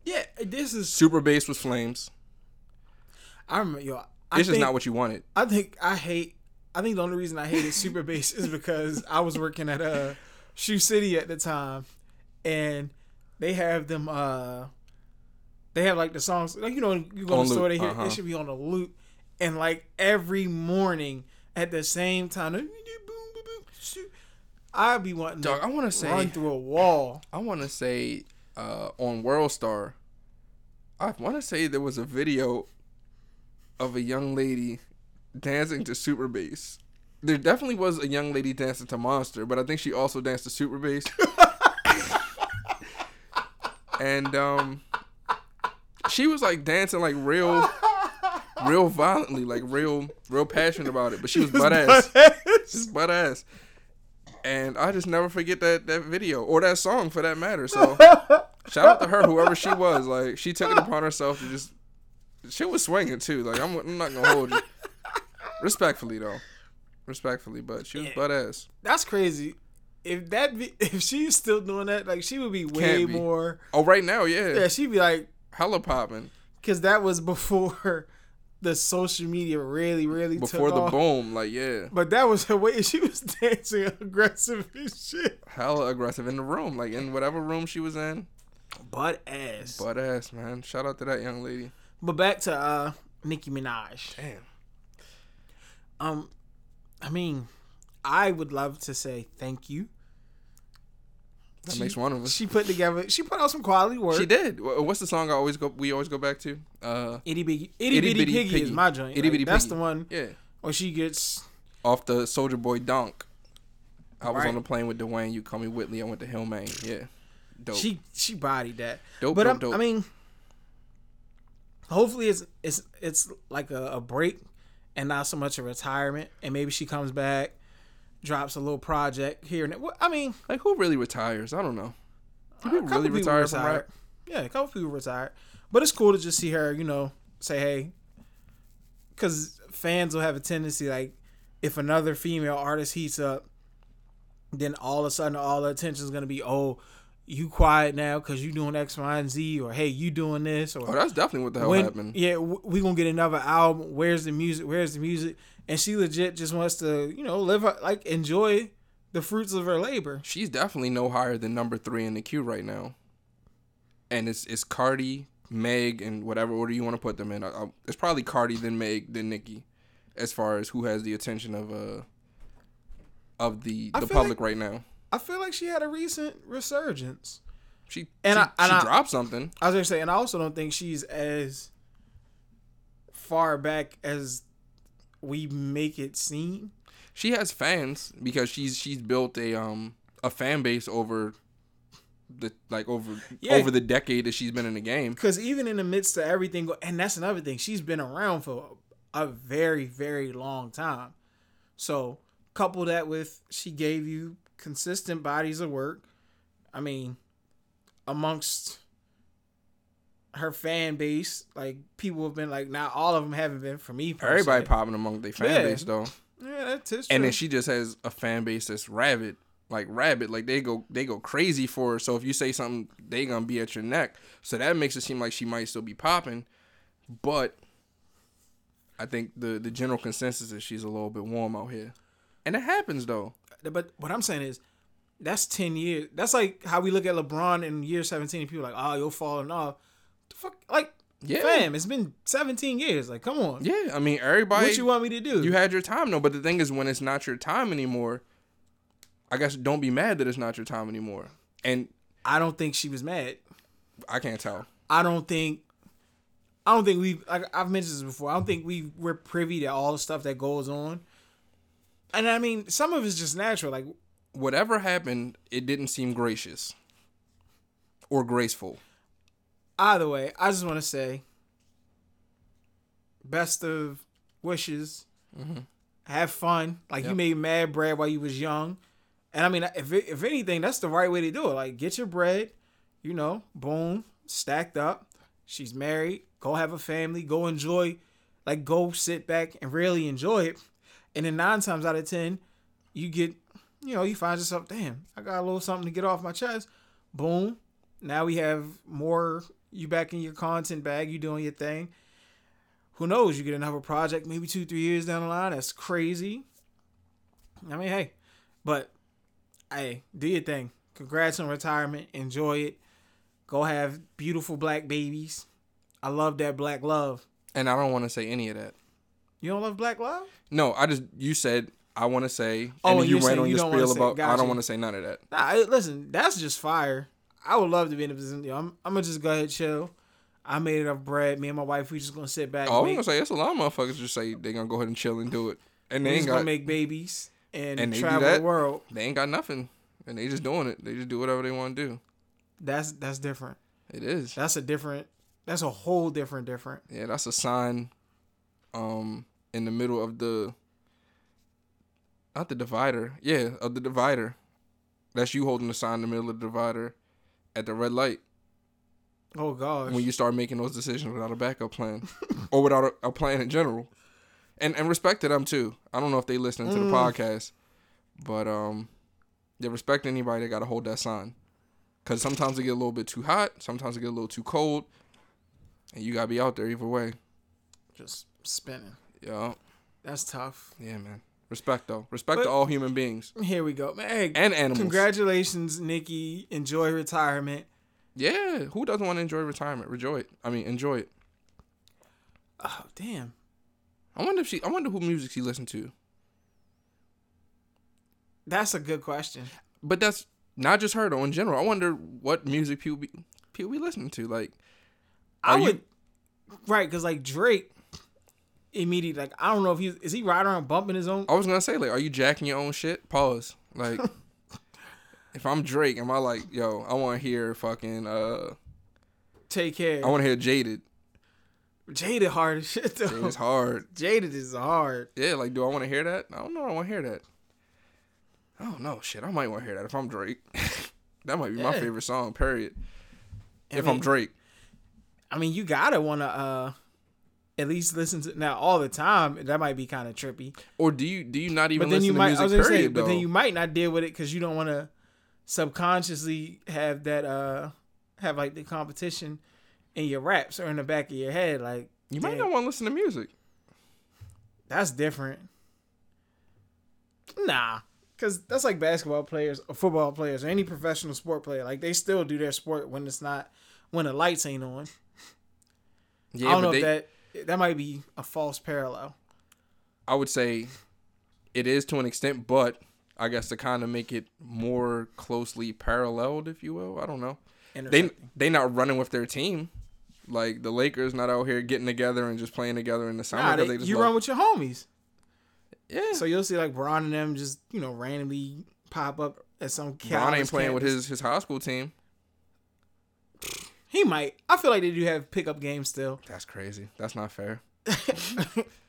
Speaker 1: Yeah, this is
Speaker 2: Super Bass was flames.
Speaker 1: I remember yo. I
Speaker 2: just
Speaker 1: think,
Speaker 2: not what you wanted.
Speaker 1: I think I hate. I think the only reason I hated Super Bass is because I was working at uh, Shoe City at the time, and they have them. uh They have like the songs, like you know, you go
Speaker 2: On
Speaker 1: to the store, they hear
Speaker 2: uh-huh.
Speaker 1: it should be on a loop, and like every morning at the same time, I'd be wanting
Speaker 2: Dog,
Speaker 1: to
Speaker 2: I want to say
Speaker 1: run through a wall.
Speaker 2: I want to say uh, on World Star, I want to say there was a video of a young lady dancing to Super Bass. There definitely was a young lady dancing to Monster, but I think she also danced to Super Bass. and um, she was like dancing like real, real violently, like real, real passionate about it. But she was butt ass. Was butt ass. And I just never forget that that video or that song for that matter. So shout out to her, whoever she was. Like she took it upon herself to just. She was swinging too. Like I'm, I'm not gonna hold you. Respectfully though, respectfully, but she was
Speaker 1: Yeah.
Speaker 2: butt ass.
Speaker 1: That's crazy. If that be, if she's still doing that, like she would be way
Speaker 2: be.
Speaker 1: more.
Speaker 2: Oh, right now, yeah,
Speaker 1: Yeah, she'd be like,
Speaker 2: hella popping
Speaker 1: because that was before the social media really, really
Speaker 2: before the
Speaker 1: off.
Speaker 2: boom. Like yeah,
Speaker 1: But that was her way. She was dancing aggressive as shit.
Speaker 2: hella aggressive in the room, like in whatever room she was in.
Speaker 1: Butt ass.
Speaker 2: Butt ass, man. Shout out to that young lady.
Speaker 1: But back to uh Nicki Minaj.
Speaker 2: Damn.
Speaker 1: Um, I mean, I would love to say thank you.
Speaker 2: That
Speaker 1: She-
Speaker 2: makes one of us.
Speaker 1: She put together. She put out some quality work.
Speaker 2: She did. What's the song I always go? We always go back to. Uh,
Speaker 1: Itty bitty, itty,
Speaker 2: Itty
Speaker 1: bitty,
Speaker 2: Bitty
Speaker 1: piggy, is my joint.
Speaker 2: Itty
Speaker 1: Like,
Speaker 2: Bitty
Speaker 1: that's
Speaker 2: Piggy.
Speaker 1: the one
Speaker 2: yeah,
Speaker 1: where she gets.
Speaker 2: off the Soldier Boy Dunk. I was
Speaker 1: Right.
Speaker 2: on the plane with Dwayne. You call me Whitley. I went to Hillman. Yeah, dope.
Speaker 1: She she bodied that.
Speaker 2: dope,
Speaker 1: but
Speaker 2: dope, dope.
Speaker 1: I mean, hopefully it's it's it's like a, a break and not so much a retirement, and maybe she comes back, drops a little project here and there. I mean,
Speaker 2: like who really retires? I don't know.
Speaker 1: a
Speaker 2: People
Speaker 1: people
Speaker 2: retire from rap.
Speaker 1: Yeah, a couple people retired, but it's cool to just see her. You know, say hey, because fans will have a tendency like if another female artist heats up. then all of a sudden all the attention is gonna be oh you quiet now because you doing X, Y, and Z, or hey, you doing this, or
Speaker 2: Oh, that's definitely what the hell
Speaker 1: when,
Speaker 2: happened.
Speaker 1: yeah, we gonna get another album. Where's the music? Where's the music? And she legit just wants to, you know, live her- like enjoy the fruits of her labor.
Speaker 2: She's definitely no higher than number three in the queue right now. And it's it's Cardi, Meg, and whatever order you want to put them in. I, I, it's probably Cardi, then Meg, then Nicki, as far as who has the attention of uh of the
Speaker 1: I
Speaker 2: the public
Speaker 1: like-
Speaker 2: right now.
Speaker 1: I feel like she had a recent resurgence.
Speaker 2: She
Speaker 1: And
Speaker 2: she,
Speaker 1: I- and
Speaker 2: she
Speaker 1: I-
Speaker 2: dropped something.
Speaker 1: I was gonna say, and I also don't think she's as far back as we make it seem.
Speaker 2: She has fans because she's she's built a um a fan base over the like over
Speaker 1: Yeah.
Speaker 2: over the decade that she's been in the game.
Speaker 1: Because even in the midst of everything, and that's another thing, she's been around for a very, very long time. So couple that with she gave you consistent bodies of work. I mean, amongst her fan base, like people have been like, not all of them haven't been for me. Per
Speaker 2: Everybody popping among their fan
Speaker 1: Yeah.
Speaker 2: base though.
Speaker 1: Yeah, that's true.
Speaker 2: and then she just has a fan base that's rabid like rabid like they go they go crazy for her so if you say something they gonna be at your neck so that makes it seem like she might still be popping but i think the the general consensus is she's a little bit warm out here and it happens though
Speaker 1: but what I'm saying is, that's ten years. That's like how we look at LeBron in year seventeen. And people are like, oh, you're falling off. The fuck, like,
Speaker 2: yeah
Speaker 1: fam, it's been seventeen years. Like, come on.
Speaker 2: yeah i mean everybody
Speaker 1: what you want me to do?
Speaker 2: you had your time though but the thing is when it's not your time anymore i guess don't be mad that it's not your time anymore and
Speaker 1: I don't think she was mad.
Speaker 2: i can't tell
Speaker 1: I don't think. I don't think we. Like I've mentioned this before. I don't think we we're privy to all the stuff that goes on. And I mean, some of it's just natural. Like
Speaker 2: whatever happened it didn't seem gracious or graceful
Speaker 1: either way, I just want to say, best of wishes. Mm-hmm. Have fun. Like you made mad bread while you was young, and I mean, if it, if anything, that's the right way to do it. Like get your bread, you know, boom, stacked up. She's married. Go have a family. Go enjoy. Like go sit back and really enjoy it. And then nine times out of ten, you get, you know, you find yourself, damn, I got a little something to get off my chest. Boom. Now we have more. You back in your content bag. You doing your thing. Who knows? You get another project, maybe two, three years down the line. That's crazy. I mean, hey, but hey, do your thing. Congrats on retirement. Enjoy it. Go have beautiful black babies. I love that black love.
Speaker 2: and i don't want to say any of that
Speaker 1: You don't love black love?
Speaker 2: No, I just you said I want to say,
Speaker 1: Oh,
Speaker 2: and you ran on
Speaker 1: you
Speaker 2: your spiel about. I don't want to say none of that.
Speaker 1: Nah, I- listen, that's just fire. I would love to be in a position. You know, I'm, I'm gonna just go ahead and chill. I made it enough bread. Me and my wife, we just gonna sit back.
Speaker 2: Oh, I'm gonna say it's a lot of motherfuckers just say they gonna go ahead and chill and do it, and they ain't
Speaker 1: gonna make babies and,
Speaker 2: and
Speaker 1: travel the world.
Speaker 2: they ain't got nothing, and they just doing it. They just do whatever they want to do.
Speaker 1: That's that's different.
Speaker 2: It is.
Speaker 1: That's a different. That's a whole different different.
Speaker 2: Yeah, that's a sign. Um, in the middle of the. Not the divider. Yeah, of the divider. That's you holding the sign in the middle of the divider, at the red light.
Speaker 1: Oh gosh.
Speaker 2: when you start making those decisions without a backup plan or without a, a plan in general. And and respect to them too. I don't know if they listening to the
Speaker 1: Mm.
Speaker 2: podcast, but um, they respect anybody that got to hold that sign, because sometimes it get a little bit too hot, sometimes it get a little too cold, and you gotta be out there either way.
Speaker 1: just spinning.
Speaker 2: Yeah,
Speaker 1: That's tough.
Speaker 2: yeah, man. Respect though. Respect
Speaker 1: But-
Speaker 2: to all human beings
Speaker 1: Here we go. Hey,
Speaker 2: and animals.
Speaker 1: congratulations, Nicki. Enjoy retirement.
Speaker 2: Yeah, who doesn't want to enjoy retirement? Enjoy it. I mean, enjoy it.
Speaker 1: Oh damn.
Speaker 2: I wonder if she. I wonder who music she listened to.
Speaker 1: That's a good question.
Speaker 2: but that's not just her though. In general, I wonder what music people be people be listening to. Like,
Speaker 1: I
Speaker 2: Are you-
Speaker 1: would right because like Drake immediately like I don't know if he is he riding around bumping his own.
Speaker 2: I was gonna say, like, are you jacking your own shit? Pause. Like, if I'm Drake, am I like, yo, I want to hear fucking, uh,
Speaker 1: Take care.
Speaker 2: I want to hear Jaded.
Speaker 1: Jaded hard as shit though.
Speaker 2: It's hard.
Speaker 1: Jaded is hard.
Speaker 2: Yeah, like, do I want to hear that? I don't know. I want to hear that. I don't know. Shit, I might want to hear that if I'm Drake. that might be my favorite song. Period.
Speaker 1: I
Speaker 2: if
Speaker 1: mean,
Speaker 2: I'm Drake.
Speaker 1: I mean, you gotta wanna uh at least listen to now all the time. That might be kind of trippy.
Speaker 2: Or do you do you not even
Speaker 1: But then
Speaker 2: listen
Speaker 1: you
Speaker 2: to
Speaker 1: might.
Speaker 2: music?
Speaker 1: I was gonna
Speaker 2: period,
Speaker 1: say, but then you might not deal with it because you don't want to subconsciously have that uh have like the competition in your raps or in the back of your head. Like
Speaker 2: You might not want to listen to music.
Speaker 1: That's different. Nah, because that's like basketball players or football players or any professional sport player. Like they still do their sport when it's not when the lights ain't on.
Speaker 2: Yeah,
Speaker 1: I don't
Speaker 2: but
Speaker 1: know
Speaker 2: they,
Speaker 1: if that that might be a false parallel.
Speaker 2: I would say it is to an extent, but I guess to kind of make it more closely paralleled, if you will. I don't know. They they not running with their team. Like the Lakers not out here getting together and just playing together in the summer.
Speaker 1: Nah, they,
Speaker 2: they just
Speaker 1: you run with your homies.
Speaker 2: yeah.
Speaker 1: So you'll see like Bron and them just you know randomly pop up at some.
Speaker 2: Bron ain't playing with his his high school team.
Speaker 1: He might. I feel like they do have pickup games still.
Speaker 2: That's crazy. That's not fair.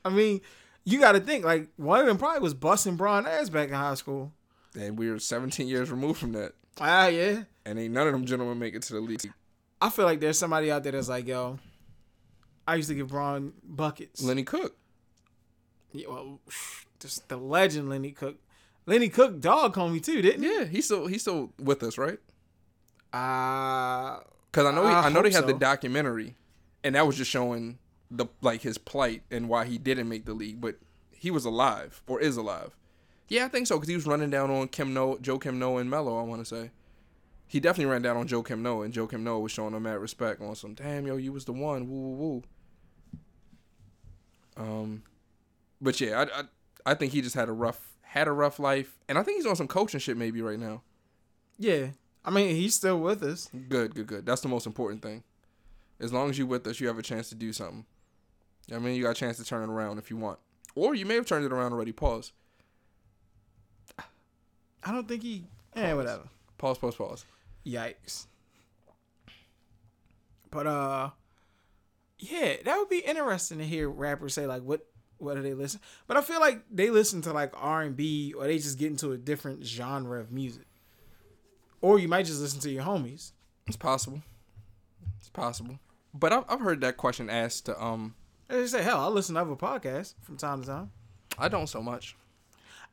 Speaker 1: I mean, you got to think like one of them probably was busting Bron ass back in high school.
Speaker 2: And we're 17 years removed from that,
Speaker 1: Ah, yeah.
Speaker 2: and ain't none of them gentlemen make it to the league.
Speaker 1: I feel like there's somebody out there that's like, yo, I used to give Bron buckets.
Speaker 2: Lenny Cooke.
Speaker 1: Yeah, well, just the legend Lenny Cooke. Lenny Cooke dog on me too, didn't he?
Speaker 2: Yeah, he's still he's still with us, right?
Speaker 1: Uh
Speaker 2: Because I know he,
Speaker 1: I
Speaker 2: I, know they had the documentary, and that was just showing the like his plight and why he didn't make the league, but he was alive or is alive. Yeah, I think so because he was running down on Kim No, Joakim Noah and Melo. I want to say he definitely ran down on Joakim Noah, and Joakim Noah was showing him that respect on some. Damn, yo, you was the one. Woo woo woo. Um, but yeah, I, I I think he just had a rough had a rough life, and I think he's on some coaching shit maybe right now.
Speaker 1: yeah. I mean, he's still with us.
Speaker 2: Good, good, good. That's the most important thing. As long as you with us, you have a chance to do something. I mean, you got a chance to turn it around if you want, or you may have turned it around already. Pause.
Speaker 1: I don't think he. Eh, whatever.
Speaker 2: Pause. Pause. Pause.
Speaker 1: Yikes. But uh, yeah, that would be interesting to hear rappers say like what what do they listen? But I feel like they listen to like R and B or they just get into a different genre of music. Or you might just listen to your homies.
Speaker 2: It's possible. It's possible. But I've I've heard that question asked to um.
Speaker 1: They say, hell, I listen to other podcasts from time to time.
Speaker 2: I don't so much.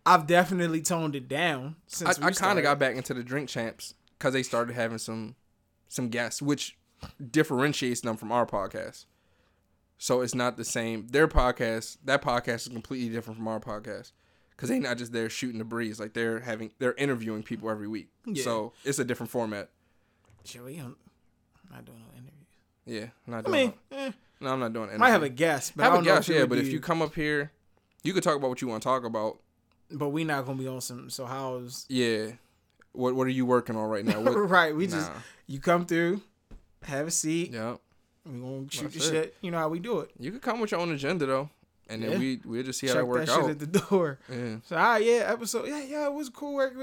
Speaker 1: I've definitely toned it down
Speaker 2: I,
Speaker 1: since we
Speaker 2: I kind of got back into the drink champs because they started having some some guests, which differentiates them from our podcast. So it's not the same. Their podcast, that podcast is completely different from our podcast because they're not just there shooting the breeze. Like they're having, they're interviewing people every week.
Speaker 1: Yeah.
Speaker 2: So it's a different format.
Speaker 1: Joey, I'm not doing no interviews.
Speaker 2: Yeah, I'm not
Speaker 1: I
Speaker 2: doing.
Speaker 1: mean, eh,
Speaker 2: no, I'm not doing.
Speaker 1: might have a guest, but
Speaker 2: have a
Speaker 1: don't know
Speaker 2: guest,
Speaker 1: if
Speaker 2: yeah. But if you come up here, you could talk about what you want to talk about.
Speaker 1: but we not gonna be on some. So how's
Speaker 2: Yeah. What What are you working on right now? What,
Speaker 1: right? We just you come through, have a seat.
Speaker 2: yeah.
Speaker 1: We gonna shoot
Speaker 2: That's
Speaker 1: the
Speaker 2: it.
Speaker 1: shit. You know how we do it.
Speaker 2: You could come with your own agenda though, and
Speaker 1: Yeah.
Speaker 2: then we we'll just see how
Speaker 1: Check
Speaker 2: that work
Speaker 1: that shit
Speaker 2: out.
Speaker 1: at the door.
Speaker 2: yeah,
Speaker 1: So ah yeah, episode yeah yeah it was cool with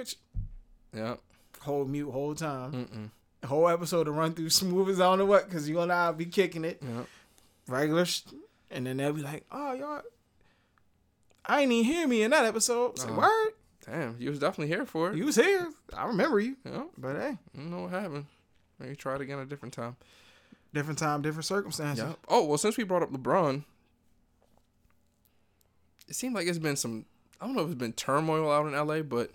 Speaker 1: you.
Speaker 2: yeah.
Speaker 1: Whole mute whole time.
Speaker 2: Mm-mm.
Speaker 1: Whole episode to run through smooth as I don't know what because you and I be kicking it
Speaker 2: Yeah.
Speaker 1: regular, sh- and then they'll be like, oh y'all, I ain't even hear me in that episode. Say
Speaker 2: Uh-huh.
Speaker 1: word,
Speaker 2: Damn, you was definitely here for it.
Speaker 1: you was here. I remember you,
Speaker 2: yeah.
Speaker 1: but hey,
Speaker 2: I don't know what happened. Maybe try it again a different time.
Speaker 1: different time, different circumstances.
Speaker 2: Yeah. Oh well, since we brought up LeBron, it seemed like it's been some. I don't know if it's been turmoil out in LA, but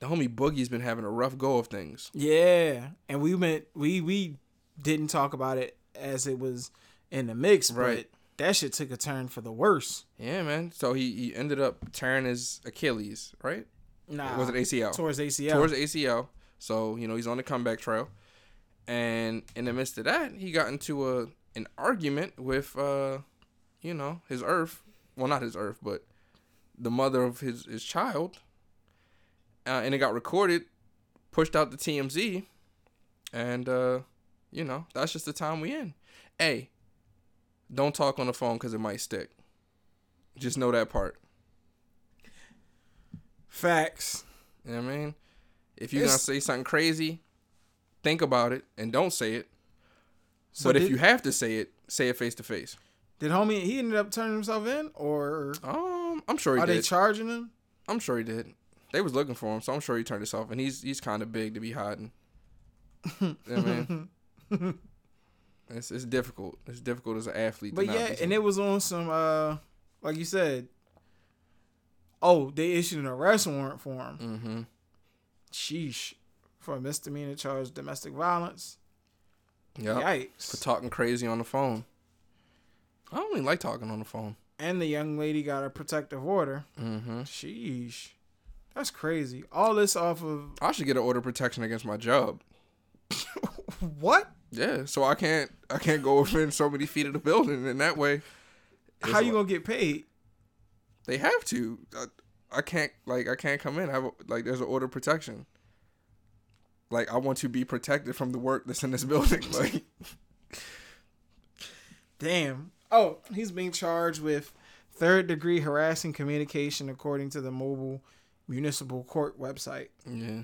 Speaker 2: the homie Boogie's been having a rough go of things.
Speaker 1: Yeah, and we went we we didn't talk about it as it was in the mix,
Speaker 2: Right.
Speaker 1: but that shit took a turn for the worse.
Speaker 2: Yeah, man. So he, he ended up tearing his Achilles, right?
Speaker 1: Nah,
Speaker 2: Was it ACL?
Speaker 1: towards ACL?
Speaker 2: towards ACL. So you know he's on the comeback trail, and in the midst of that, he got into a an argument with, uh, you know, his Earth. Well, not his Earth, but the mother of his his child, uh, and it got recorded, pushed out to TMZ, and uh, you know that's just the time we in. Hey, don't talk on the phone because it might stick. Just know that part.
Speaker 1: Facts.
Speaker 2: You know what I mean? If you're
Speaker 1: It's-
Speaker 2: gonna say something crazy, think about it and don't say it.
Speaker 1: So
Speaker 2: but
Speaker 1: did,
Speaker 2: if you have to say it, say it face to face.
Speaker 1: Did homie he ended up turning himself in, or
Speaker 2: Um, I'm sure he
Speaker 1: are they charging him?
Speaker 2: I'm sure he did. They was looking for him, so I'm sure he turned himself. And he's he's kind of big to be hiding. you know I mean? It's it's difficult. It's difficult as an athlete.
Speaker 1: But yeah, and it was on some uh like you said. Oh, they issued an arrest warrant for him.
Speaker 2: Mm-hmm.
Speaker 1: Sheesh. For a misdemeanor charge domestic violence.
Speaker 2: Yeah.
Speaker 1: Yikes.
Speaker 2: For talking crazy on the phone. I don't really like talking on the phone.
Speaker 1: And the young lady got a protective order.
Speaker 2: Mm-hmm.
Speaker 1: Sheesh. That's crazy. All this off of
Speaker 2: I should get an order of protection against my job.
Speaker 1: what?
Speaker 2: Yeah, so I can't I can't go within so many feet of the building, and that way,
Speaker 1: How you
Speaker 2: like-
Speaker 1: gonna get paid?
Speaker 2: They have to. I, I can't like I can't come in. I have a, like there's an order of protection. Like I want to be protected from the work that's in this building. Like
Speaker 1: Damn. Oh, he's being charged with third degree harassing communication according to the mobile municipal court website.
Speaker 2: yeah,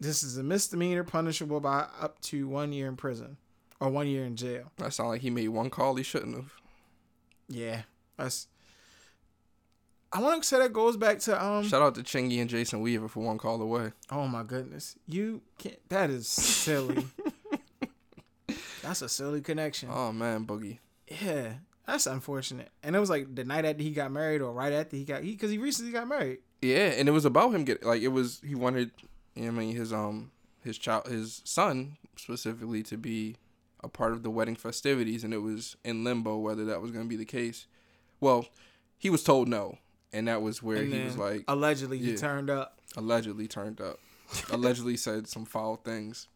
Speaker 1: This is a misdemeanor punishable by up to one year in prison or one year in jail.
Speaker 2: that sounds like he made one call he shouldn't have.
Speaker 1: Yeah, that's. I want to say that goes back to um.
Speaker 2: Shout out to Chingy and Jason Weaver for one call away.
Speaker 1: Oh my goodness, you can't. That is silly. that's a silly connection.
Speaker 2: Oh man, Boogie.
Speaker 1: Yeah, that's unfortunate. And it was like the night after he got married, or right after he got he because he recently got married.
Speaker 2: Yeah, and it was about him getting like it was. He wanted, you know, I mean, his um, his child, his son specifically to be a part of the wedding festivities, and it was in limbo whether that was going to be the case. Well, he was told no, and that was where
Speaker 1: And
Speaker 2: he was like
Speaker 1: allegedly he turned up.
Speaker 2: allegedly turned up, allegedly said some foul things,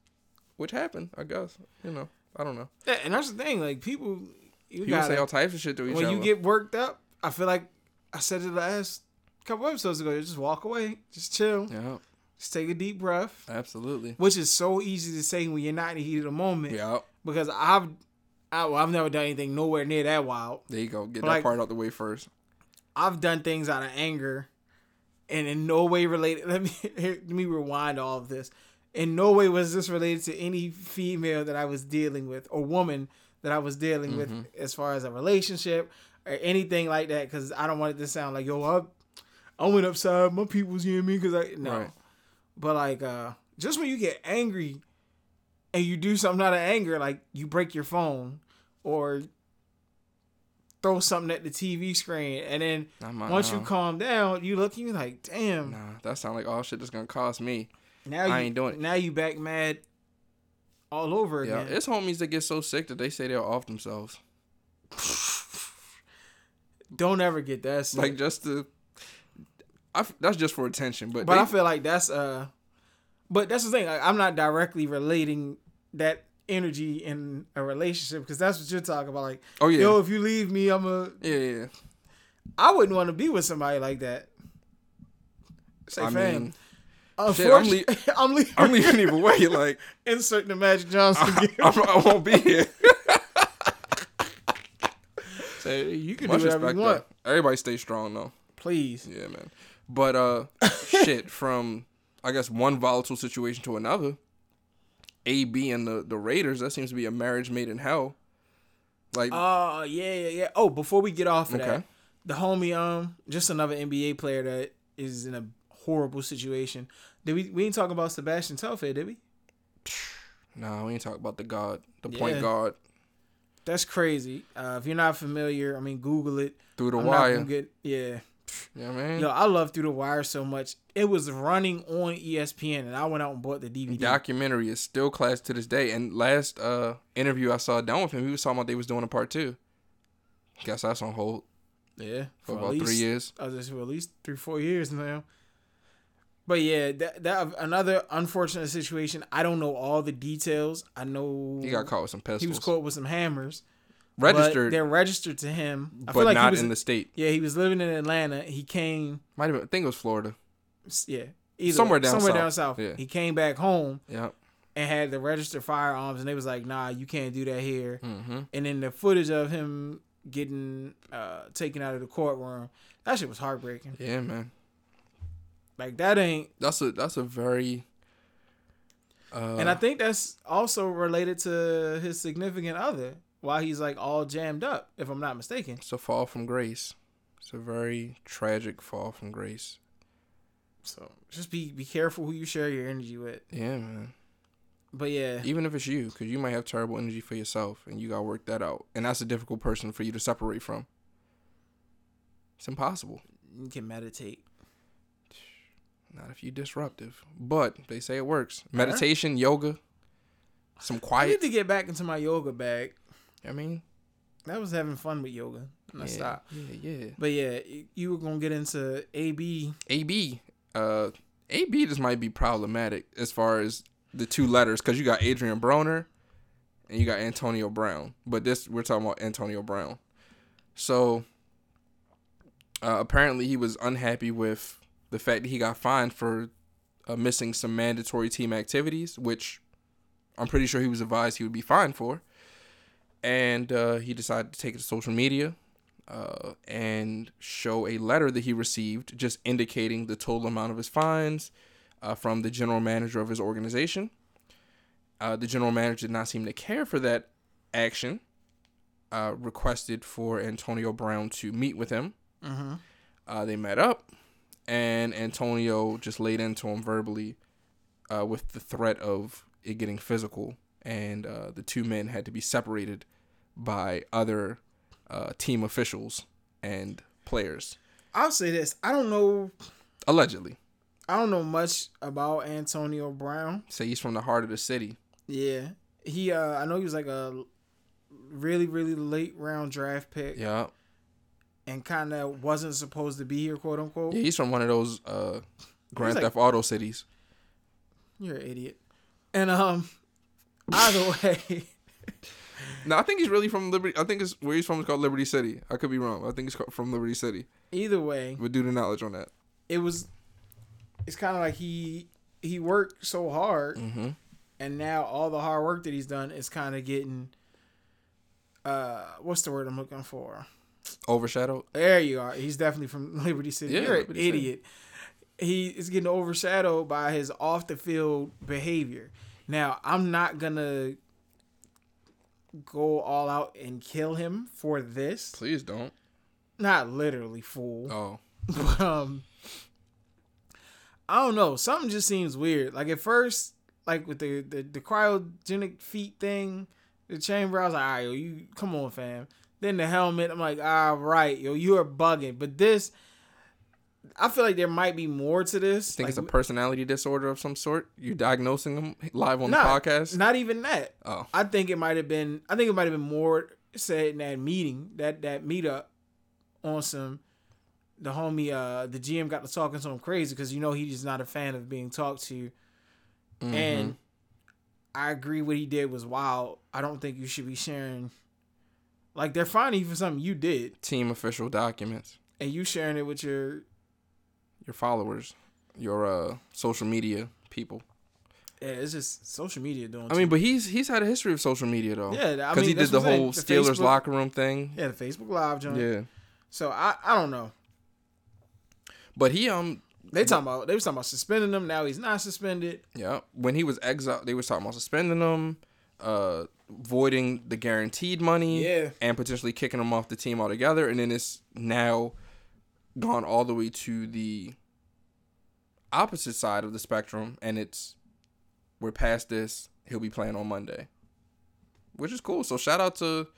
Speaker 2: which happened. I guess you know. I don't know.
Speaker 1: Yeah, and that's the thing. Like people, you
Speaker 2: People say
Speaker 1: got
Speaker 2: all types of shit to each
Speaker 1: when
Speaker 2: other.
Speaker 1: you get worked up. I feel like I said it last couple episodes ago. Just walk away, just chill,
Speaker 2: yeah,
Speaker 1: just take a deep breath.
Speaker 2: absolutely.
Speaker 1: Which is so easy to say when you're not in the heat of the moment.
Speaker 2: Yeah,
Speaker 1: Because I've, I, well, I've never done anything nowhere near that wild.
Speaker 2: there you go. Get
Speaker 1: But
Speaker 2: that
Speaker 1: like-
Speaker 2: part out the way first.
Speaker 1: I've done things out of anger and in no way related. Let me let me rewind all of this. In no way was this related to any female that I was dealing with or woman that I was dealing with as far as a relationship or anything like that. Because I don't want it to sound like yo, I, I went upside my people's, you know what Because I no,
Speaker 2: Right.
Speaker 1: but like uh, just when you get angry and you do something out of anger, like you break your phone or throw something at the TV screen, and then once you calm down, you look and you're like, damn.
Speaker 2: Nah, that sound like all shit that's gonna cost me.
Speaker 1: now
Speaker 2: I
Speaker 1: you,
Speaker 2: ain't doing it.
Speaker 1: Now you back mad all over
Speaker 2: Yeah,
Speaker 1: again.
Speaker 2: it's homies that get so sick that they say they're off themselves.
Speaker 1: Don't ever get that. Sick.
Speaker 2: Like just to, I that's just for attention. But,
Speaker 1: but
Speaker 2: they,
Speaker 1: I feel like that's uh, but that's the thing. Like, I'm not directly relating that energy in a relationship because that's what you're talking about. Like,
Speaker 2: oh yeah,
Speaker 1: yo, if you leave me, I'm a.
Speaker 2: yeah, yeah. yeah.
Speaker 1: I wouldn't want to be with somebody like that. Say,
Speaker 2: I
Speaker 1: fam.
Speaker 2: mean, shit, I'm, le-
Speaker 1: I'm leaving.
Speaker 2: I'm leaving either way. Like
Speaker 1: Insert the Magic Johnson.
Speaker 2: I. I, I won't be here.
Speaker 1: Say, you can
Speaker 2: Much
Speaker 1: do whatever you want.
Speaker 2: Though. Everybody stay strong though.
Speaker 1: Please.
Speaker 2: Yeah, man. But uh, shit. From I guess one volatile situation to another. AB and the the Raiders. That seems to be a marriage made in hell. Like
Speaker 1: Oh yeah, yeah, yeah. Oh, before we get off of that, the homie, um, just another NBA player that is in a horrible situation. Did we? We didn't talk about Sebastian Telfair, did we?
Speaker 2: nah, we ain't talk about the god, the point guard
Speaker 1: That's crazy. Uh, if you're not familiar, I mean, Google it.
Speaker 2: through the
Speaker 1: I'm
Speaker 2: wire.
Speaker 1: get yeah.
Speaker 2: You know I?
Speaker 1: Yo, I love Through the Wire so much. It was running on ESPN, and I went out and bought the DVD.
Speaker 2: The documentary is still class to this day. And last uh interview I saw done with him, he was talking about they was doing a part two. Guess that's on hold
Speaker 1: yeah,
Speaker 2: for
Speaker 1: at
Speaker 2: about
Speaker 1: least,
Speaker 2: three years.
Speaker 1: I was just for at least three, four years now. But yeah, that that another unfortunate situation. I don't know all the details. I know
Speaker 2: He got caught with some pistols.
Speaker 1: He was caught with some hammers.
Speaker 2: registered,
Speaker 1: they're registered to him. I
Speaker 2: but
Speaker 1: feel like
Speaker 2: not
Speaker 1: he was
Speaker 2: in the state.
Speaker 1: Yeah, he was living in Atlanta. He came.
Speaker 2: Might have been. I think it was Florida.
Speaker 1: Yeah, either
Speaker 2: Somewhere
Speaker 1: way,
Speaker 2: down
Speaker 1: somewhere
Speaker 2: south.
Speaker 1: down south.
Speaker 2: Yeah.
Speaker 1: He came back home
Speaker 2: Yeah.
Speaker 1: and had the registered firearms, and they was like, "Nah, you can't do that here."
Speaker 2: Mm-hmm.
Speaker 1: And then the footage of him getting uh, taken out of the courtroom, that shit was heartbreaking.
Speaker 2: Yeah, man.
Speaker 1: Like that ain't.
Speaker 2: That's a that's a very. Uh,
Speaker 1: and I think that's also related to his significant other. Why he's like all jammed up, if I'm not mistaken.
Speaker 2: it's a fall from grace. It's a very tragic fall from grace.
Speaker 1: So just be be careful who you share your energy with.
Speaker 2: Yeah, man.
Speaker 1: But yeah,
Speaker 2: Even if it's you, because you might have terrible energy for yourself, and you gotta work that out, and that's a difficult person for you to separate from. It's impossible.
Speaker 1: you can meditate.
Speaker 2: Not if you're disruptive. But they say it works. Meditation, yoga, some quiet.
Speaker 1: I need to get back into my yoga bag.
Speaker 2: I mean,
Speaker 1: I was having fun with yoga. And I stopped.
Speaker 2: yeah, yeah.
Speaker 1: But yeah, you were gonna get into AB.
Speaker 2: AB, uh, AB just might be problematic as far as the two letters, because you got Adrien Broner and you got Antonio Brown. But this we're talking about Antonio Brown. So uh, apparently he was unhappy with the fact that he got fined for uh, missing some mandatory team activities, which I'm pretty sure he was advised he would be fined for. And uh, he decided to take it to social media uh, and show a letter that he received just indicating the total amount of his fines uh, from the general manager of his organization. Uh, the general manager did not seem to care for that action, uh, requested for Antonio Brown to meet with him.
Speaker 1: Mm-hmm.
Speaker 2: Uh, they met up, and Antonio just laid into him verbally uh, with the threat of it getting physical, and uh, the two men had to be separated by other uh, team officials and players,
Speaker 1: I'll say this: I don't know.
Speaker 2: allegedly.
Speaker 1: I don't know much about Antonio Brown.
Speaker 2: Say he's from the heart of the city.
Speaker 1: Yeah, he. Uh, I know he was like a really, really late round draft pick,
Speaker 2: Yeah,
Speaker 1: and kind of wasn't supposed to be here, quote unquote.
Speaker 2: yeah, he's from one of those uh, Grand
Speaker 1: like-
Speaker 2: Theft Auto cities.
Speaker 1: You're an idiot. And um, either way,
Speaker 2: No, I think he's really from Liberty. I think it's where he's from is called Liberty City. I could be wrong. I think it's from Liberty City.
Speaker 1: either way,
Speaker 2: But do the knowledge on that.
Speaker 1: it was. It's kind of like he he worked so hard,
Speaker 2: Mm-hmm.
Speaker 1: and now all the hard work that he's done is kind of getting. Uh, what's the word I'm looking for?
Speaker 2: Overshadowed.
Speaker 1: There you are. He's definitely from Liberty City.
Speaker 2: Yeah,
Speaker 1: You're an
Speaker 2: Liberty City.
Speaker 1: idiot. He is getting overshadowed by his off the field behavior. Now, I'm not gonna go all out and kill him for this.
Speaker 2: Please don't.
Speaker 1: Not literally, fool.
Speaker 2: Oh,
Speaker 1: But, um, I don't know. Something just seems weird. Like at first, like with the the, the cryogenic feet thing, the chamber, I was like, all right, yo, you come on, fam. Then the helmet, I'm like, all right, yo, you are bugging. But this, I feel like there might be more to this.
Speaker 2: think
Speaker 1: like,
Speaker 2: it's a personality disorder of some sort. You're diagnosing them live on
Speaker 1: Nah,
Speaker 2: the podcast.
Speaker 1: Not even that.
Speaker 2: Oh,
Speaker 1: I think it might have been. I think it might have been more said in that meeting, that that meetup, on some. The homie, uh, the GM got to talking to him crazy because you know he's not a fan of being talked to,
Speaker 2: mhm.
Speaker 1: and I agree what he did was wild. I don't think you should be sharing. Like they're finding you for something you did,
Speaker 2: team official documents.
Speaker 1: and you sharing it with your.
Speaker 2: Your followers, your uh social media people.
Speaker 1: Yeah, it's just social media doing.
Speaker 2: I mean, but he's he's had a history of social media though.
Speaker 1: yeah,
Speaker 2: because he did the whole
Speaker 1: saying.
Speaker 2: Steelers
Speaker 1: Facebook-
Speaker 2: locker room thing.
Speaker 1: Yeah, the Facebook Live joint.
Speaker 2: Yeah,
Speaker 1: So I, I don't know.
Speaker 2: but he um
Speaker 1: They talking about they was talking about suspending him. Now he's not suspended.
Speaker 2: Yeah, when he was exiled, they was talking about suspending him, uh, voiding the guaranteed money,
Speaker 1: Yeah.
Speaker 2: and potentially kicking him off the team altogether. And then it's now gone all the way to the opposite side of the spectrum, and it's we're past this. He'll be playing on Monday, which is cool. So shout out to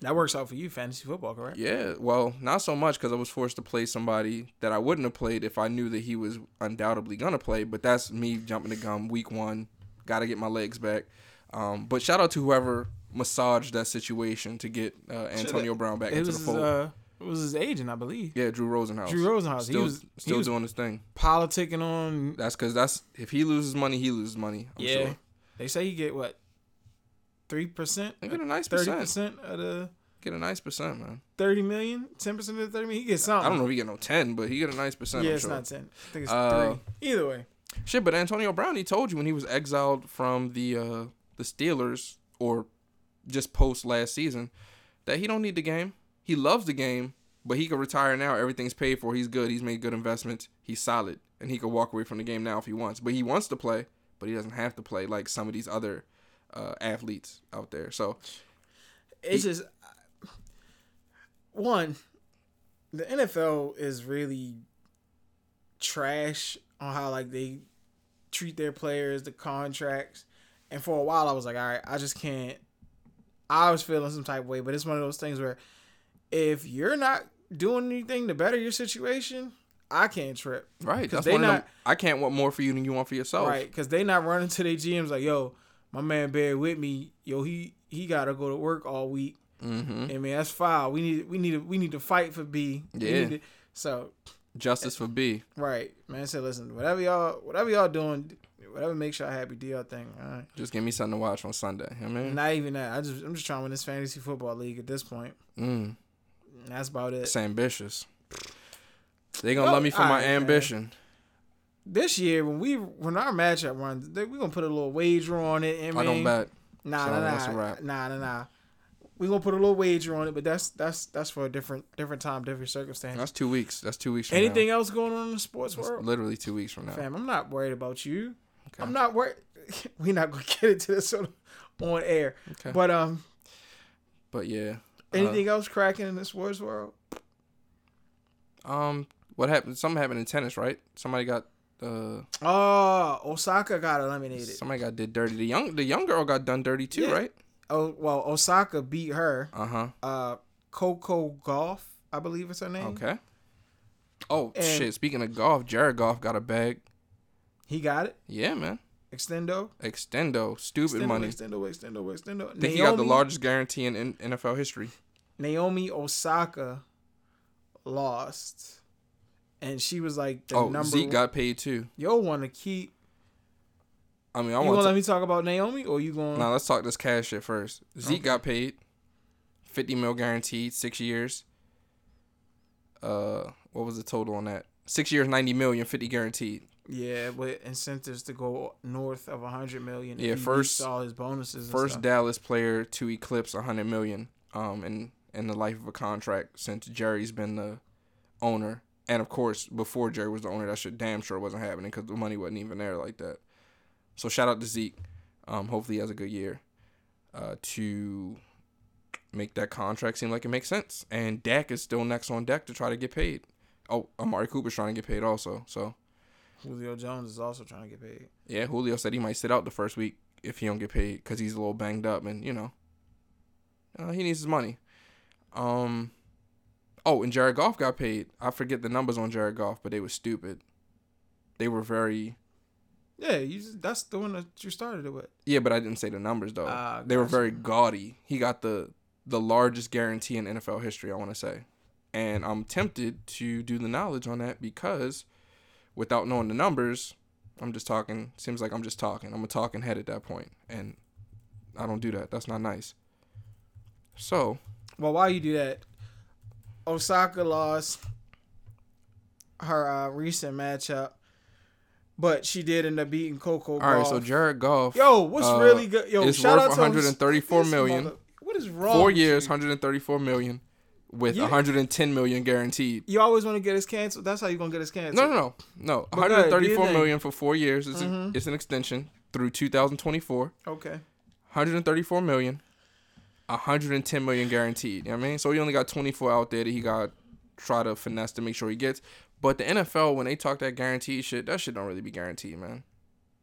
Speaker 1: That works out for you, fantasy football, correct?
Speaker 2: yeah. Well, not so much because I was forced to play somebody that I wouldn't have played if I knew that he was undoubtedly gonna play. But that's me jumping the gun week one. Got to get my legs back. Um, but shout out to whoever massaged that situation to get uh, Antonio Brown back
Speaker 1: It
Speaker 2: into
Speaker 1: was
Speaker 2: the fold.
Speaker 1: uh, it was his agent, I believe.
Speaker 2: yeah, Drew Rosenhaus.
Speaker 1: Drew Rosenhaus.
Speaker 2: Still,
Speaker 1: he was
Speaker 2: still
Speaker 1: he was
Speaker 2: doing his thing.
Speaker 1: politicking on.
Speaker 2: That's because that's if he loses money, he loses money. I'm
Speaker 1: yeah,
Speaker 2: sure.
Speaker 1: they say he get what three percent,
Speaker 2: They get a nice
Speaker 1: thirty
Speaker 2: percent.
Speaker 1: percent of the
Speaker 2: Get a nice percent, man.
Speaker 1: thirty million, ten percent of the thirty million. He gets something.
Speaker 2: I don't know if he get no ten, but he get a nice percent.
Speaker 1: Yeah,
Speaker 2: I'm
Speaker 1: it's
Speaker 2: sure.
Speaker 1: not ten. I think it's
Speaker 2: Uh,
Speaker 1: three. Either way,
Speaker 2: Shit, but Antonio Brown, he told you when he was exiled from the uh, the Steelers or just post last season that he don't need the game. He loves the game, but he could retire now. Everything's paid for. He's good. He's made good investments. He's solid, and he could walk away from the game now if he wants. But he wants to play, but he doesn't have to play like some of these other uh, athletes out there. So
Speaker 1: it's just one. The NFL is really trash on how like they treat their players, the contracts, And for a while, I was like, all right, I just can't. I was feeling some type of way, but it's one of those things where if you're not doing anything to better your situation, I can't trip.
Speaker 2: Right.
Speaker 1: Because they not
Speaker 2: them. I can't want more for you than you want for yourself.
Speaker 1: right because they not running to their GMs like, yo, my man Bear with me, yo, he he gotta go to work all week.
Speaker 2: Mm-hmm.
Speaker 1: I mean, that's foul. We need we need to, we need to fight for B.
Speaker 2: Yeah.
Speaker 1: to- so
Speaker 2: Justice for B.
Speaker 1: right, man. Said, listen, whatever y'all whatever y'all doing, whatever makes y'all happy, do your thing. All right.
Speaker 2: Just give me something to watch on Sunday. I mean,
Speaker 1: Not even that. I just I'm just trying to win this fantasy football league at this point.
Speaker 2: mm,
Speaker 1: that's about it.
Speaker 2: it's ambitious. They gonna
Speaker 1: Oh,
Speaker 2: love me for my
Speaker 1: alright, man.
Speaker 2: ambition.
Speaker 1: This year when we when our matchup runs, they, we gonna put a little wager on it. I,
Speaker 2: I don't bet.
Speaker 1: Nah,
Speaker 2: So
Speaker 1: nah, nah, nah, nah, nah. We gonna put a little wager on it, but that's that's that's for a different different time, different circumstance.
Speaker 2: That's two weeks. That's two weeks. From
Speaker 1: Anything
Speaker 2: Now.
Speaker 1: else going on in the sports
Speaker 2: That's
Speaker 1: world?
Speaker 2: literally two weeks from now.
Speaker 1: Fam, I'm not worried about you.
Speaker 2: Okay.
Speaker 1: I'm not worried. We're not gonna get into this on, on air.
Speaker 2: Okay.
Speaker 1: But um,
Speaker 2: But yeah. Uh,
Speaker 1: anything else cracking in the sports world?
Speaker 2: um, what happened? Something happened in tennis, right? Somebody got uh,
Speaker 1: Oh, Osaka got eliminated.
Speaker 2: somebody got did dirty. The young the young girl got done dirty too,
Speaker 1: Yeah.
Speaker 2: right?
Speaker 1: Oh well, Osaka beat her.
Speaker 2: Uh huh.
Speaker 1: Uh, Coco Gauff, I believe is her name.
Speaker 2: Okay. Oh
Speaker 1: And-
Speaker 2: shit! Speaking of golf, Jared Goff got a bag.
Speaker 1: He got it.
Speaker 2: Yeah, man.
Speaker 1: Extendo.
Speaker 2: Extendo, stupid
Speaker 1: Extendo,
Speaker 2: money.
Speaker 1: Extendo, extendo, extendo.
Speaker 2: I think he got the largest guarantee in, in NFL history.
Speaker 1: Naomi Osaka lost, and she was like the
Speaker 2: oh,
Speaker 1: number.
Speaker 2: Zeke
Speaker 1: one-
Speaker 2: got paid too.
Speaker 1: Yo, want to keep?
Speaker 2: I mean, I
Speaker 1: You gonna let me talk about Naomi, or you going?
Speaker 2: Now let's talk this cash shit first. Zeke
Speaker 1: Okay.
Speaker 2: got paid, fifty mil guaranteed, six years. Uh, what was the total on that? Six years, ninety million, fifty guaranteed.
Speaker 1: Yeah, with incentives to go north of a hundred million.
Speaker 2: Yeah,
Speaker 1: he
Speaker 2: first-
Speaker 1: all his bonuses.
Speaker 2: First
Speaker 1: stuff.
Speaker 2: Dallas player to eclipse hundred million. Um, in in the life of a contract since Jerry's been the owner, and of course before Jerry was the owner, that shit damn sure wasn't happening because the money wasn't even there like that. So shout out to Zeke. Um, hopefully he has a good year. Uh, to make that contract seem like it makes sense. And Dak is still next on deck to try to get paid. Oh, Amari Cooper's trying to get paid also. So
Speaker 1: Julio Jones is also trying to get paid.
Speaker 2: yeah, Julio said he might sit out the first week if he don't get paid because he's a little banged up and you know, uh, he needs his money. Um, oh, and Jared Goff got paid. I forget the numbers on Jared Goff, but they were stupid. They were very
Speaker 1: Yeah, you just, that's the one that you started it with.
Speaker 2: yeah, but I didn't say the numbers though.
Speaker 1: Ah,
Speaker 2: they were very gaudy. He got the the largest guarantee in NFL history. I want to say, and I'm tempted to do the knowledge on that because without knowing the numbers, I'm just talking. Seems like I'm just talking. I'm a talking head at that point, and I don't do that. That's not nice. So
Speaker 1: Well, while you do that, Osaka lost her uh, recent matchup, but she did end up beating Coco.
Speaker 2: all right, so Jared Goff,
Speaker 1: yo, what's
Speaker 2: uh,
Speaker 1: really good? Yo,
Speaker 2: is
Speaker 1: shout
Speaker 2: worth
Speaker 1: out to him.
Speaker 2: 134
Speaker 1: This
Speaker 2: million.
Speaker 1: mother- What is wrong?
Speaker 2: four years,
Speaker 1: You?
Speaker 2: 134 million, with
Speaker 1: You-
Speaker 2: 110 million guaranteed.
Speaker 1: You always want to get us canceled. That's how you're gonna get us canceled.
Speaker 2: No, no, no, no.
Speaker 1: But go ahead, do your
Speaker 2: 134
Speaker 1: thing.
Speaker 2: million for four years. It's,
Speaker 1: Mhm.
Speaker 2: it's an extension through 2024.
Speaker 1: Okay.
Speaker 2: 134 million, 110 million guaranteed. You know what I mean? So he only got 24 out there that he got try to finesse to make sure he gets. But the NFL, when they talk that guaranteed shit, that shit don't really be guaranteed, man.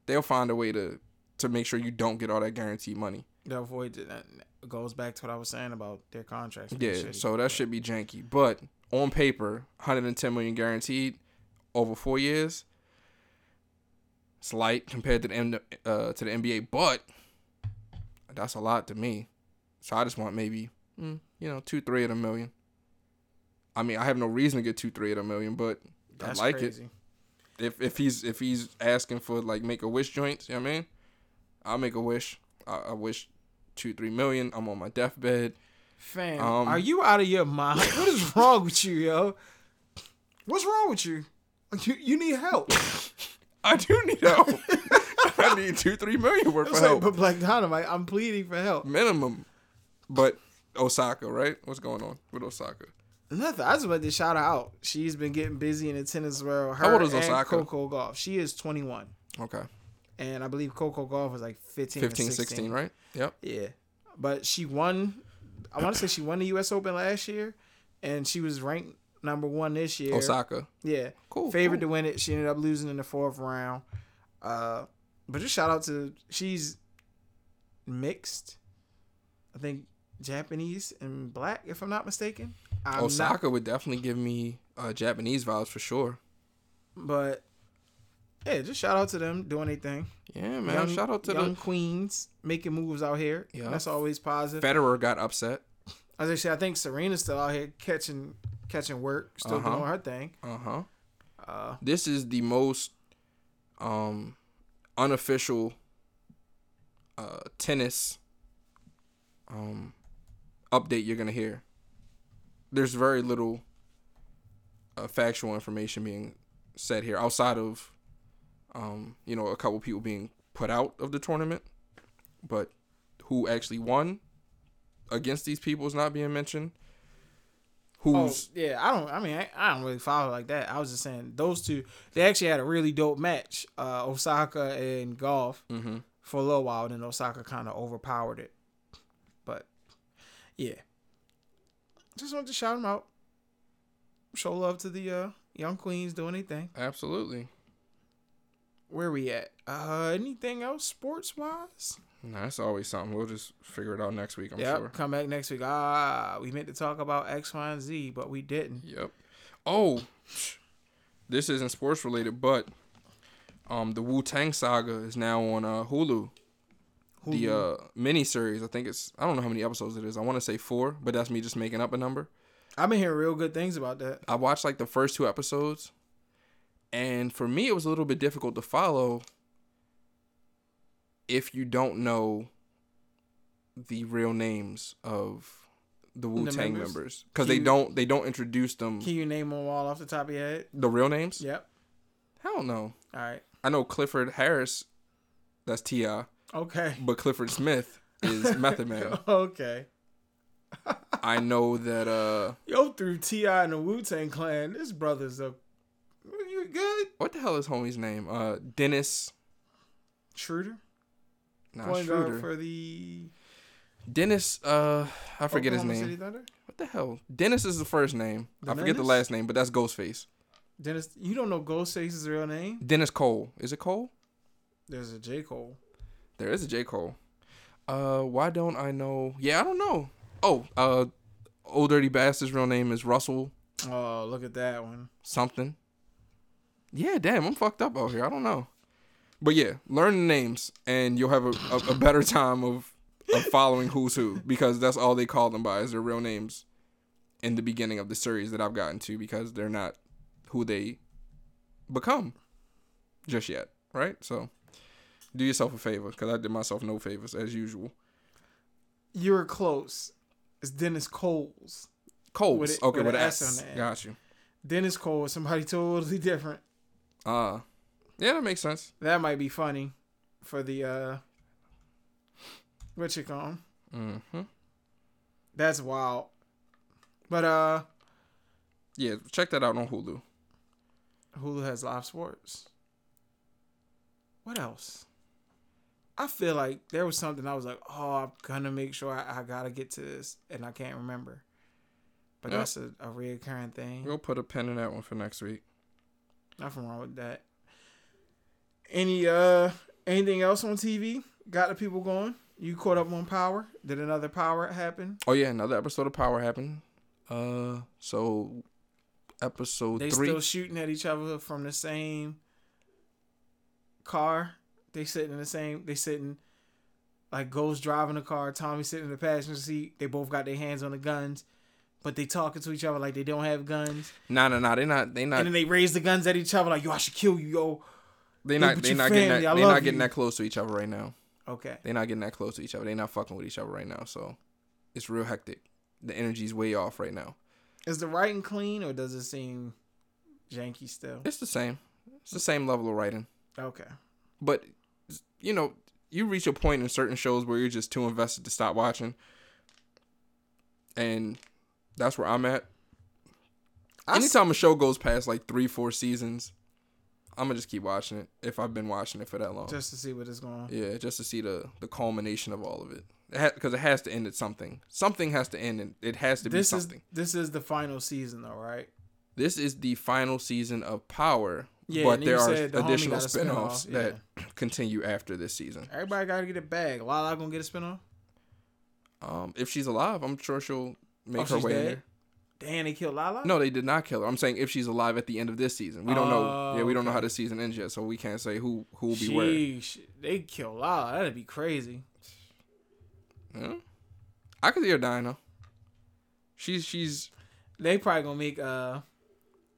Speaker 2: They'll find a way to to make sure you don't get all that guaranteed money.
Speaker 1: To avoid it, that goes back to what I was saying about their contracts.
Speaker 2: Yeah, so that should be janky. But on paper, 110 million guaranteed over four years. It's light compared to the M- uh, to the NBA, but that's a lot to me. So I just want maybe, mm, you know, two, three of a million. I mean, I have no reason to get two, three of a million, but
Speaker 1: That's
Speaker 2: I like
Speaker 1: crazy.
Speaker 2: it. If if he's if he's asking for like make a wish joints, you know what I mean? I'll make a wish. I, I wish two, three million. I'm on my deathbed.
Speaker 1: Fam,
Speaker 2: Um,
Speaker 1: are you out of your mind? what is wrong with you, yo? What's wrong with you? You you need help.
Speaker 2: I do need help. I need two, three million worth
Speaker 1: It's
Speaker 2: of
Speaker 1: like,
Speaker 2: help.
Speaker 1: but Black Dynamite, I'm pleading for help.
Speaker 2: Minimum. But Osaka, right? What's going on with Osaka?
Speaker 1: Nothing. I just wanted to shout her out. She's been getting busy in the tennis world. Her
Speaker 2: How old is Osaka?
Speaker 1: Coco Gauff. She is 21,
Speaker 2: Okay.
Speaker 1: And I believe Coco Gauff was like 15,
Speaker 2: 15,
Speaker 1: 16.
Speaker 2: 16, right? Yep.
Speaker 1: Yeah, but she won. I want to say she won the U.S. Open last year, and she was ranked number one this year.
Speaker 2: Osaka.
Speaker 1: Yeah,
Speaker 2: Cool.
Speaker 1: favored
Speaker 2: cool.
Speaker 1: to win it. She ended up losing in the fourth round. Uh, but just shout out to she's mixed. I think Japanese and black, if I'm not mistaken. I'm
Speaker 2: Osaka would definitely give me uh, Japanese vibes for sure.
Speaker 1: but yeah, just shout out to them doing their thing.
Speaker 2: Yeah, man.
Speaker 1: young,
Speaker 2: Shout out to
Speaker 1: young queens making moves out here.
Speaker 2: Yeah.
Speaker 1: that's always positive.
Speaker 2: Federer got upset.
Speaker 1: As I said, I think Serena's still out here catching catching work, still
Speaker 2: Uh-huh.
Speaker 1: doing her thing.
Speaker 2: Uh huh.
Speaker 1: Uh,
Speaker 2: This is the most um unofficial uh tennis um update you're gonna hear. There's very little uh, factual information being said here outside of um you know a couple people being put out of the tournament, but who actually won against these people is not being mentioned.
Speaker 1: oh
Speaker 2: Who's
Speaker 1: yeah, I don't. I mean, I, I don't really follow like that. I was just saying those two. They actually had a really dope match, uh, Osaka and Gauff
Speaker 2: mhm.
Speaker 1: for a little while. Then Osaka kind of overpowered it. But yeah, just wanted to shout them out. Show love to the uh, young queens doing anything.
Speaker 2: absolutely.
Speaker 1: Where we at? Uh, anything else sports wise?
Speaker 2: Nah, that's always something. We'll just figure it out next week. I'm
Speaker 1: Yep.
Speaker 2: sure.
Speaker 1: Come back next week. Ah, we meant to talk about X, Y, and Z, but we didn't.
Speaker 2: Yep. Oh, this isn't sports related, but um, the Wu Tang Saga is now on uh, Hulu. The uh mini series, I think it's I don't know how many episodes it is. I want to say four, but that's me just making up a number.
Speaker 1: I've been hearing real good things about that.
Speaker 2: I watched like the first two episodes, and for me, it was a little bit difficult to follow if you don't know the real names of the Wu Tang
Speaker 1: members?
Speaker 2: because they don't they don't introduce them
Speaker 1: Can you name them all off the top of your head?
Speaker 2: the real names.
Speaker 1: Yep.
Speaker 2: Hell no.
Speaker 1: All right.
Speaker 2: I know Clifford Harris, that's Ti,
Speaker 1: Okay.
Speaker 2: but Clifford Smith is Method Man.
Speaker 1: okay.
Speaker 2: I know that uh,
Speaker 1: Yo, through Ti and the Wu Tang Clan, this brother's a. Good?
Speaker 2: what the hell is homie's name? Uh, Dennis.
Speaker 1: Schroeder.
Speaker 2: Nah,
Speaker 1: Point
Speaker 2: Schroeder.
Speaker 1: for the.
Speaker 2: Dennis. Uh, I forget
Speaker 1: Oklahoma
Speaker 2: his name.
Speaker 1: City
Speaker 2: What the hell? Dennis is the first name. I forget the last name, but that's Ghostface.
Speaker 1: Dennis, you don't know Ghostface's real name?
Speaker 2: Dennis Cole. Is it Cole?
Speaker 1: There's a J Cole.
Speaker 2: There is a J Cole. Uh, why don't I know? Yeah, I don't know. Oh, uh, old dirty bastard's real name is Russell
Speaker 1: Oh, look at that one.
Speaker 2: something. Yeah, damn, I'm fucked up out here. I don't know. But yeah, learn the names and you'll have a, a, a better time of, of following who's who because that's all they call them by is their real names in the beginning of the series that I've gotten to because they're not who they become just yet, right? So do yourself a favor because I did myself no favors as usual.
Speaker 1: You were close. It's Dennis Coles.
Speaker 2: Coles,
Speaker 1: With it-
Speaker 2: okay,
Speaker 1: with
Speaker 2: with,
Speaker 1: an
Speaker 2: an
Speaker 1: S
Speaker 2: S.
Speaker 1: on the end.
Speaker 2: Got you.
Speaker 1: Dennis Cole is somebody totally different.
Speaker 2: Uh, yeah, that makes sense.
Speaker 1: That might be funny for the uh what you call 'em?
Speaker 2: Mm-hmm.
Speaker 1: That's wild. But uh
Speaker 2: Yeah, check that out on Hulu.
Speaker 1: Hulu has live sports. What else? I feel like there was something I was like, oh, I'm gonna make sure I, I gotta get to this, and I can't remember. But
Speaker 2: Yep.
Speaker 1: that's a, a reoccurring thing.
Speaker 2: We'll put a pin in that one for next week.
Speaker 1: Nothing wrong with that. Any uh anything else on TV? Got the people going? You caught up on Power? Did another Power happen?
Speaker 2: Oh yeah, another episode of Power happened. Uh, so episode
Speaker 1: They
Speaker 2: three.
Speaker 1: still shooting at each other from the same car. They sitting in the same. They sitting like Ghost driving the car. Tommy sitting in the passenger seat. They both got their hands on the guns, but they talking to each other like they don't have guns.
Speaker 2: nah, nah, nah. They not. They not.
Speaker 1: and then they raise the guns at each other like, "Yo, I should kill you, yo."
Speaker 2: They not. They not getting that.
Speaker 1: I
Speaker 2: They not getting
Speaker 1: you.
Speaker 2: that close to each other right now.
Speaker 1: Okay.
Speaker 2: They not getting that close to each other. They not fucking with each other right now. So it's real hectic. The energy's way off right now.
Speaker 1: Is the writing clean or does it seem janky still?
Speaker 2: It's the same. It's the same level of writing.
Speaker 1: Okay.
Speaker 2: But you know, you reach a point in certain shows where you're just too invested to stop watching. And that's where I'm at.
Speaker 1: I s-
Speaker 2: Anytime a show goes past like three, four seasons, I'm gonna just keep watching it if I've been watching it for that long.
Speaker 1: just to see what is going on.
Speaker 2: yeah, just to see the the culmination of all of it. Because it, has to end at something. Something has to end, and it has to be
Speaker 1: This is
Speaker 2: something.
Speaker 1: this is the final season though, right?
Speaker 2: This is the final season of Power,
Speaker 1: Yeah,
Speaker 2: but there are
Speaker 1: the
Speaker 2: additional spin-offs
Speaker 1: spinoff,
Speaker 2: that continue after this season.
Speaker 1: Everybody got to get a bag. Lala gonna get a spinoff.
Speaker 2: Um, if she's alive, I'm sure she'll make
Speaker 1: Oh,
Speaker 2: her way in there.
Speaker 1: Damn, they killed Lala.
Speaker 2: No, they did not kill her. I'm saying if she's alive at the end of this season, we don't know.
Speaker 1: Oh,
Speaker 2: Yeah, we don't know how the season ends yet, so we can't say who who will be where.
Speaker 1: They kill Lala. That'd be crazy.
Speaker 2: Yeah. I could see her dying though. She's she's
Speaker 1: They probably gonna make uh,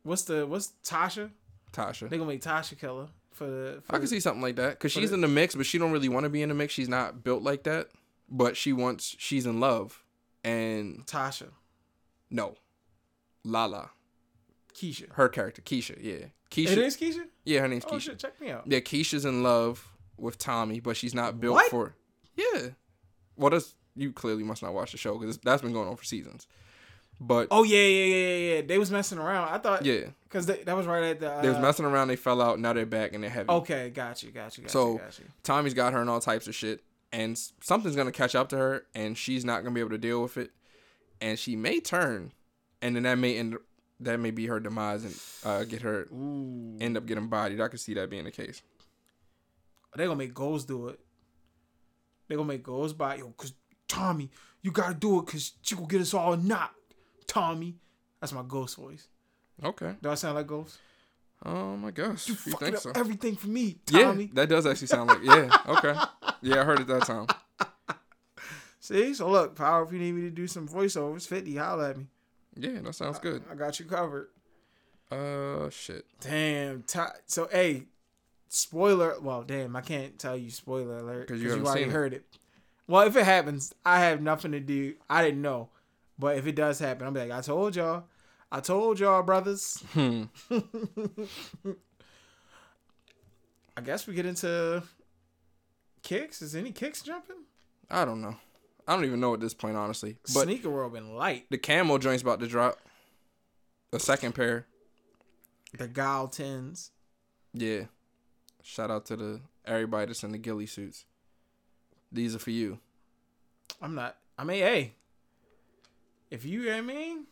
Speaker 1: what's the what's Tasha?
Speaker 2: Tasha.
Speaker 1: They gonna make Tasha killer for the. For
Speaker 2: I could see something like that because she's
Speaker 1: the-
Speaker 2: in the mix, but she don't really want to be in the mix. She's not built like that, but she wants. She's in love, and
Speaker 1: Tasha,
Speaker 2: no, Lala,
Speaker 1: Keisha.
Speaker 2: her character Keisha. Yeah, Keisha.
Speaker 1: It is Keisha.
Speaker 2: Yeah, her name's
Speaker 1: Oh
Speaker 2: Keisha.
Speaker 1: shit, check me out.
Speaker 2: Yeah, Keisha's in love with Tommy, but she's not built
Speaker 1: What?
Speaker 2: for. Yeah. Well, that's you clearly must not watch the show because that's been going on for seasons. But
Speaker 1: Oh yeah, yeah, yeah, yeah, yeah. They was messing around. I thought
Speaker 2: yeah,
Speaker 1: because that was right at the. Uh,
Speaker 2: they was messing around. They fell out. Now they're back and they're heavy.
Speaker 1: Okay, got you, got you, got
Speaker 2: So-
Speaker 1: you.
Speaker 2: Tommy's got her in all types of shit, and something's gonna catch up to her, and she's not gonna be able to deal with it, and she may turn, and then that may end. That may be her demise and uh, get her
Speaker 1: Ooh,
Speaker 2: end up getting bodied. I could see that being the case.
Speaker 1: they gonna make Ghost do it. They gonna make Ghost by yo, cause Tommy, you gotta do it, cause she will get us all knocked. Tommy, that's my Ghost voice.
Speaker 2: Okay.
Speaker 1: Do I sound like Ghost?
Speaker 2: Um, I guess
Speaker 1: You
Speaker 2: you
Speaker 1: fucking up
Speaker 2: so.
Speaker 1: everything for me,
Speaker 2: Yeah, that does actually sound like yeah. Okay. Yeah, I heard it that time.
Speaker 1: See, so look, power. If you need me to do some voiceovers, fifty, holla at me.
Speaker 2: Yeah, that sounds good.
Speaker 1: I got you covered.
Speaker 2: Uh, shit.
Speaker 1: Damn. Ti so hey, spoiler. Well, damn, I can't tell you spoiler alert because
Speaker 2: you
Speaker 1: you, already
Speaker 2: seen it.
Speaker 1: heard it. Well, if it happens, I have nothing to do. I didn't know, but if it does happen, I'm like, I told y'all. I told y'all, brothers.
Speaker 2: Hmm.
Speaker 1: I guess we get into kicks. Is any kicks jumping?
Speaker 2: I don't know. I don't even know at this point, honestly. But
Speaker 1: Sneaker world been light.
Speaker 2: the camo joint's about to drop. A second pair.
Speaker 1: The Gal tens.
Speaker 2: Yeah. Shout out to the everybody that's in the ghillie suits. These are for you.
Speaker 1: I'm not. I mean, hey, if you, you know I mean,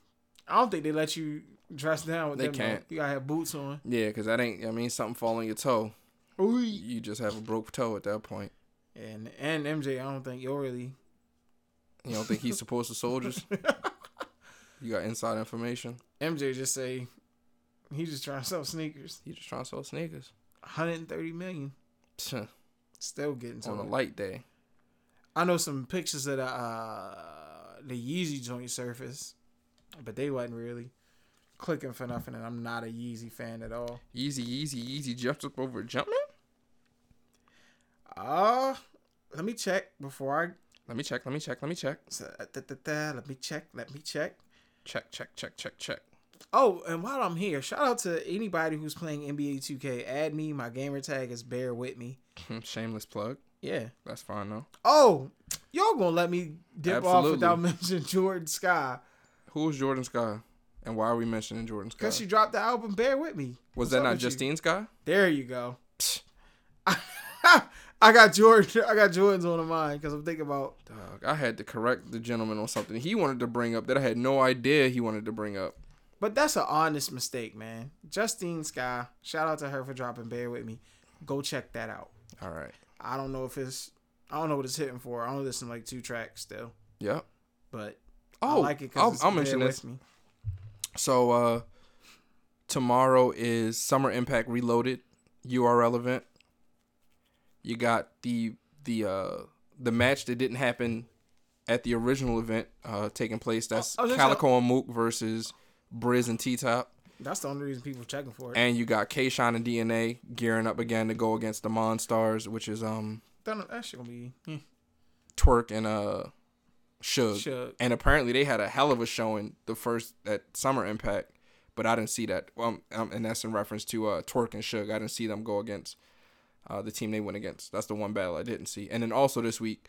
Speaker 1: I don't think they let you dress down with
Speaker 2: They
Speaker 1: them. though.
Speaker 2: can't.
Speaker 1: You gotta have boots on.
Speaker 2: Yeah, because that ain't, I mean, something fall on your toe.
Speaker 1: Ooh.
Speaker 2: You just have a broke toe at that point.
Speaker 1: And and MJ, I don't think you'll really.
Speaker 2: You don't think he's supposed to soldiers? You got inside information.
Speaker 1: MJ just say he just trying to sell sneakers.
Speaker 2: He just trying to sell sneakers.
Speaker 1: 130 million. Still getting to
Speaker 2: On a light day.
Speaker 1: I know some pictures of the uh, the Yeezy joint surface, but they wasn't really clicking for nothing. And I'm not a Yeezy fan at all.
Speaker 2: Easy, easy, easy jumps up over Jumpman.
Speaker 1: Uh let me check before I.
Speaker 2: Let me check. Let me check. Let me check.
Speaker 1: let me check. Let me check.
Speaker 2: Check, check, check, check, check.
Speaker 1: Oh, and while I'm here, shout out to anybody who's playing NBA 2K. Add me. My gamer tag is Bear with me.
Speaker 2: Shameless plug.
Speaker 1: Yeah.
Speaker 2: That's fine though.
Speaker 1: Oh, y'all gonna let me dip off without mentioning Jordan Sky
Speaker 2: Who's Jordan Sky? And why are we mentioning Jordan Sky?
Speaker 1: because she dropped the album Bear with me.
Speaker 2: Was
Speaker 1: What's
Speaker 2: that not
Speaker 1: you?
Speaker 2: Justine Skye?
Speaker 1: There you go. I got Jordan. I got Jordans on the mind because I'm thinking about.
Speaker 2: Dog, I had to correct the gentleman on something he wanted to bring up that I had no idea he wanted to bring up.
Speaker 1: But that's an honest mistake, man. Justine Skye. Shout out to her for dropping Bear with me. Go check that out.
Speaker 2: All right.
Speaker 1: I don't know if it's. I don't know what it's hitting for. I only listen to like two tracks still,
Speaker 2: Yep.
Speaker 1: but
Speaker 2: Oh,
Speaker 1: I like it
Speaker 2: I'll,
Speaker 1: because
Speaker 2: I'll mention this.
Speaker 1: with me.
Speaker 2: So uh tomorrow is Summer Impact Reloaded URL event. You got the the uh the match that didn't happen at the original event uh taking place. That's
Speaker 1: was just
Speaker 2: Calicoe and Mook versus Brizz and T Top.
Speaker 1: That's the only reason people are checking for it.
Speaker 2: And you got K Shine and DNA gearing up again to go against the Monstars, which is um
Speaker 1: That, that shit gonna be hmm,
Speaker 2: Twork and uh Suge. And apparently they had a hell of a showing the first at Summer Impact, but I didn't see that. Um, um and that's in reference to uh Twork and Suge. I didn't see them go against uh the team they went against. That's the one battle I didn't see. And then also this week,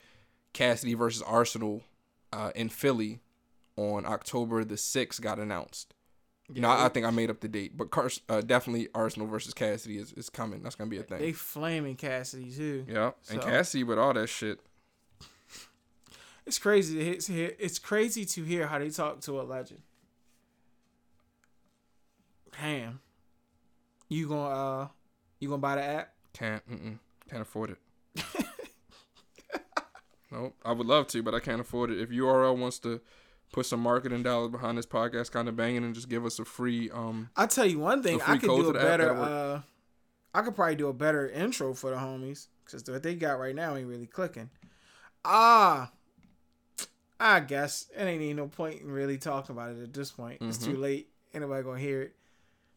Speaker 2: Cassidy versus Arsonal uh in Philly on October the sixth got announced. no, I, I think I made up the date, but Car- uh, definitely Arsonal versus Cassidy is, is coming. That's gonna be a thing.
Speaker 1: They flaming Cassidy too.
Speaker 2: yeah, and Cassidy with all that shit.
Speaker 1: It's crazy. To hear, it's crazy to hear how they talk to a legend. Damn. You gonna uh, you gonna buy the app?
Speaker 2: Can't. Mm-mm, can't afford it. nope. I would love to, but I can't afford it. If URL wants to put some marketing dollars behind this podcast, kind of banging, and just give us a free um.
Speaker 1: I'll tell you one thing. I could do a
Speaker 2: to the app,
Speaker 1: better. Uh, I could probably do a better intro for the homies because what they got right now ain't really clicking. Ah, I guess it ain't even no point in really talking about it at this point. It's
Speaker 2: Mm-hmm.
Speaker 1: too late. Anybody gonna hear it.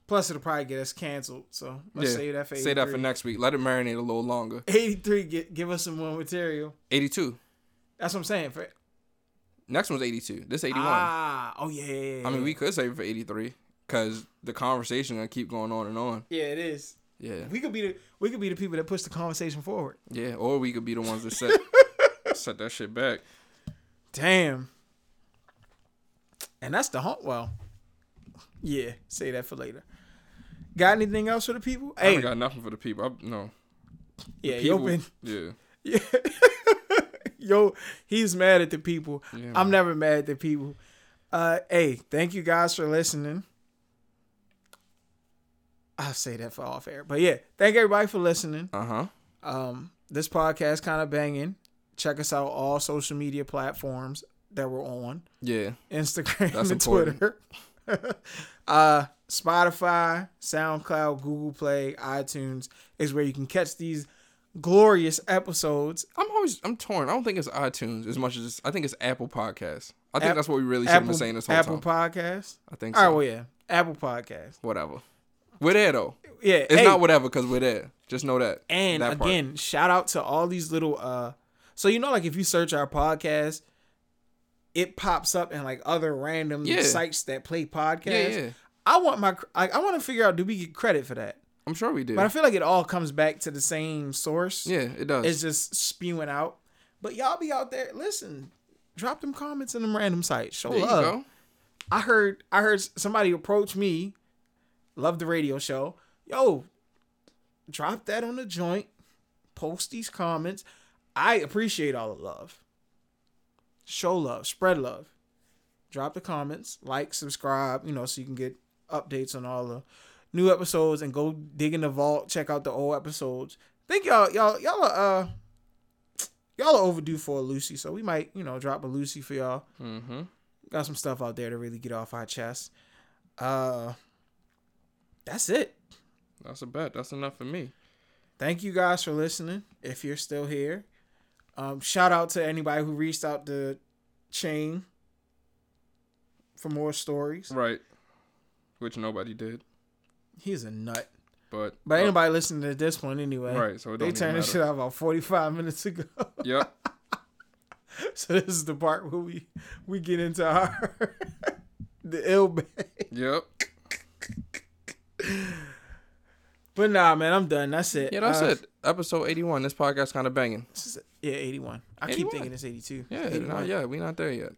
Speaker 1: Plus, it'll probably get us canceled. So let's
Speaker 2: yeah,
Speaker 1: save that for
Speaker 2: say that for next week. Let it marinate a little longer.
Speaker 1: 83. Get give us some more material.
Speaker 2: Eighty-two.
Speaker 1: That's what I'm saying. For
Speaker 2: Next one's eighty-two. This eighty-one.
Speaker 1: ah, oh yeah, yeah, yeah.
Speaker 2: I mean, we could save it for eighty-three because the conversation gonna keep going on and on.
Speaker 1: yeah, it is.
Speaker 2: Yeah,
Speaker 1: We could be the we could be the people that push the conversation forward.
Speaker 2: yeah. Or we could be the ones that set set that shit back.
Speaker 1: Damn. And that's the hump. Well, yeah. Say that for later. Got anything else for the people?
Speaker 2: I ain't got nothing for the people. I, no.
Speaker 1: yeah,
Speaker 2: People,
Speaker 1: been,
Speaker 2: yeah.
Speaker 1: yeah. yo, he's mad at the people.
Speaker 2: Yeah,
Speaker 1: I'm never mad at the people. Uh, hey, thank you guys for listening. I'll say that for off air, but yeah, thank everybody for listening.
Speaker 2: Uh huh.
Speaker 1: Um, this podcast kind of banging. Check us out all social media platforms that we're on.
Speaker 2: Yeah.
Speaker 1: Instagram
Speaker 2: That's
Speaker 1: and
Speaker 2: important.
Speaker 1: Twitter. uh, Spotify, SoundCloud, Google Play, iTunes is where you can catch these glorious episodes.
Speaker 2: I'm always I'm torn. I don't think it's iTunes as much as it's, I think it's Apple Podcasts. I think
Speaker 1: App-
Speaker 2: that's what we really should have been saying this whole time.
Speaker 1: Apple
Speaker 2: time.
Speaker 1: Podcast.
Speaker 2: I think so.
Speaker 1: right, well, yeah, Apple Podcast.
Speaker 2: Whatever. We're there though.
Speaker 1: Yeah,
Speaker 2: It's
Speaker 1: hey,
Speaker 2: not whatever because we're there. Just know that.
Speaker 1: And
Speaker 2: That
Speaker 1: again, shout out to all these little uh so you know like if you search our podcast, it pops up in like other random
Speaker 2: Yeah.
Speaker 1: sites that play podcasts.
Speaker 2: Yeah, yeah.
Speaker 1: I want my I, I want to figure out do we get credit for that?
Speaker 2: I'm sure we do.
Speaker 1: But I feel like it all comes back to the same source.
Speaker 2: yeah, it does.
Speaker 1: It's just spewing out. But y'all be out there, listen, drop them comments in them random sites. Show
Speaker 2: there you
Speaker 1: love.
Speaker 2: go.
Speaker 1: I heard I heard somebody approach me, love the radio show. Yo, drop that on the joint. Post these comments. I appreciate all the love. Show love, spread love. Drop the comments, like, subscribe, you know, so you can get updates on all the new episodes and go dig in the vault, check out the old episodes. think y'all y'all y'all are uh y'all are overdue for a Lucy, so we might, you know, drop a Lucy for y'all
Speaker 2: Mm-hmm.
Speaker 1: got some stuff out there to really get off our chest. Uh that's it.
Speaker 2: That's a bet. That's enough for me.
Speaker 1: Thank you guys for listening. If you're still here. Um shout out to anybody who reached out to Chain for more stories.
Speaker 2: Right. Which nobody did.
Speaker 1: He's a nut.
Speaker 2: But
Speaker 1: But
Speaker 2: uh,
Speaker 1: anybody listening to this one anyway.
Speaker 2: Right, so
Speaker 1: they turned this shit out about 45 minutes ago.
Speaker 2: Yep.
Speaker 1: so this is the part where we we get into our the ill bag.
Speaker 2: Yep.
Speaker 1: But nah, man, I'm done. That's it.
Speaker 2: Yeah, that's
Speaker 1: Uh,
Speaker 2: it. Episode 81. This podcast kind of banging.
Speaker 1: This is, yeah, 81. I keep thinking it's 82.
Speaker 2: Yeah,
Speaker 1: 81.
Speaker 2: not yet. We not there yet.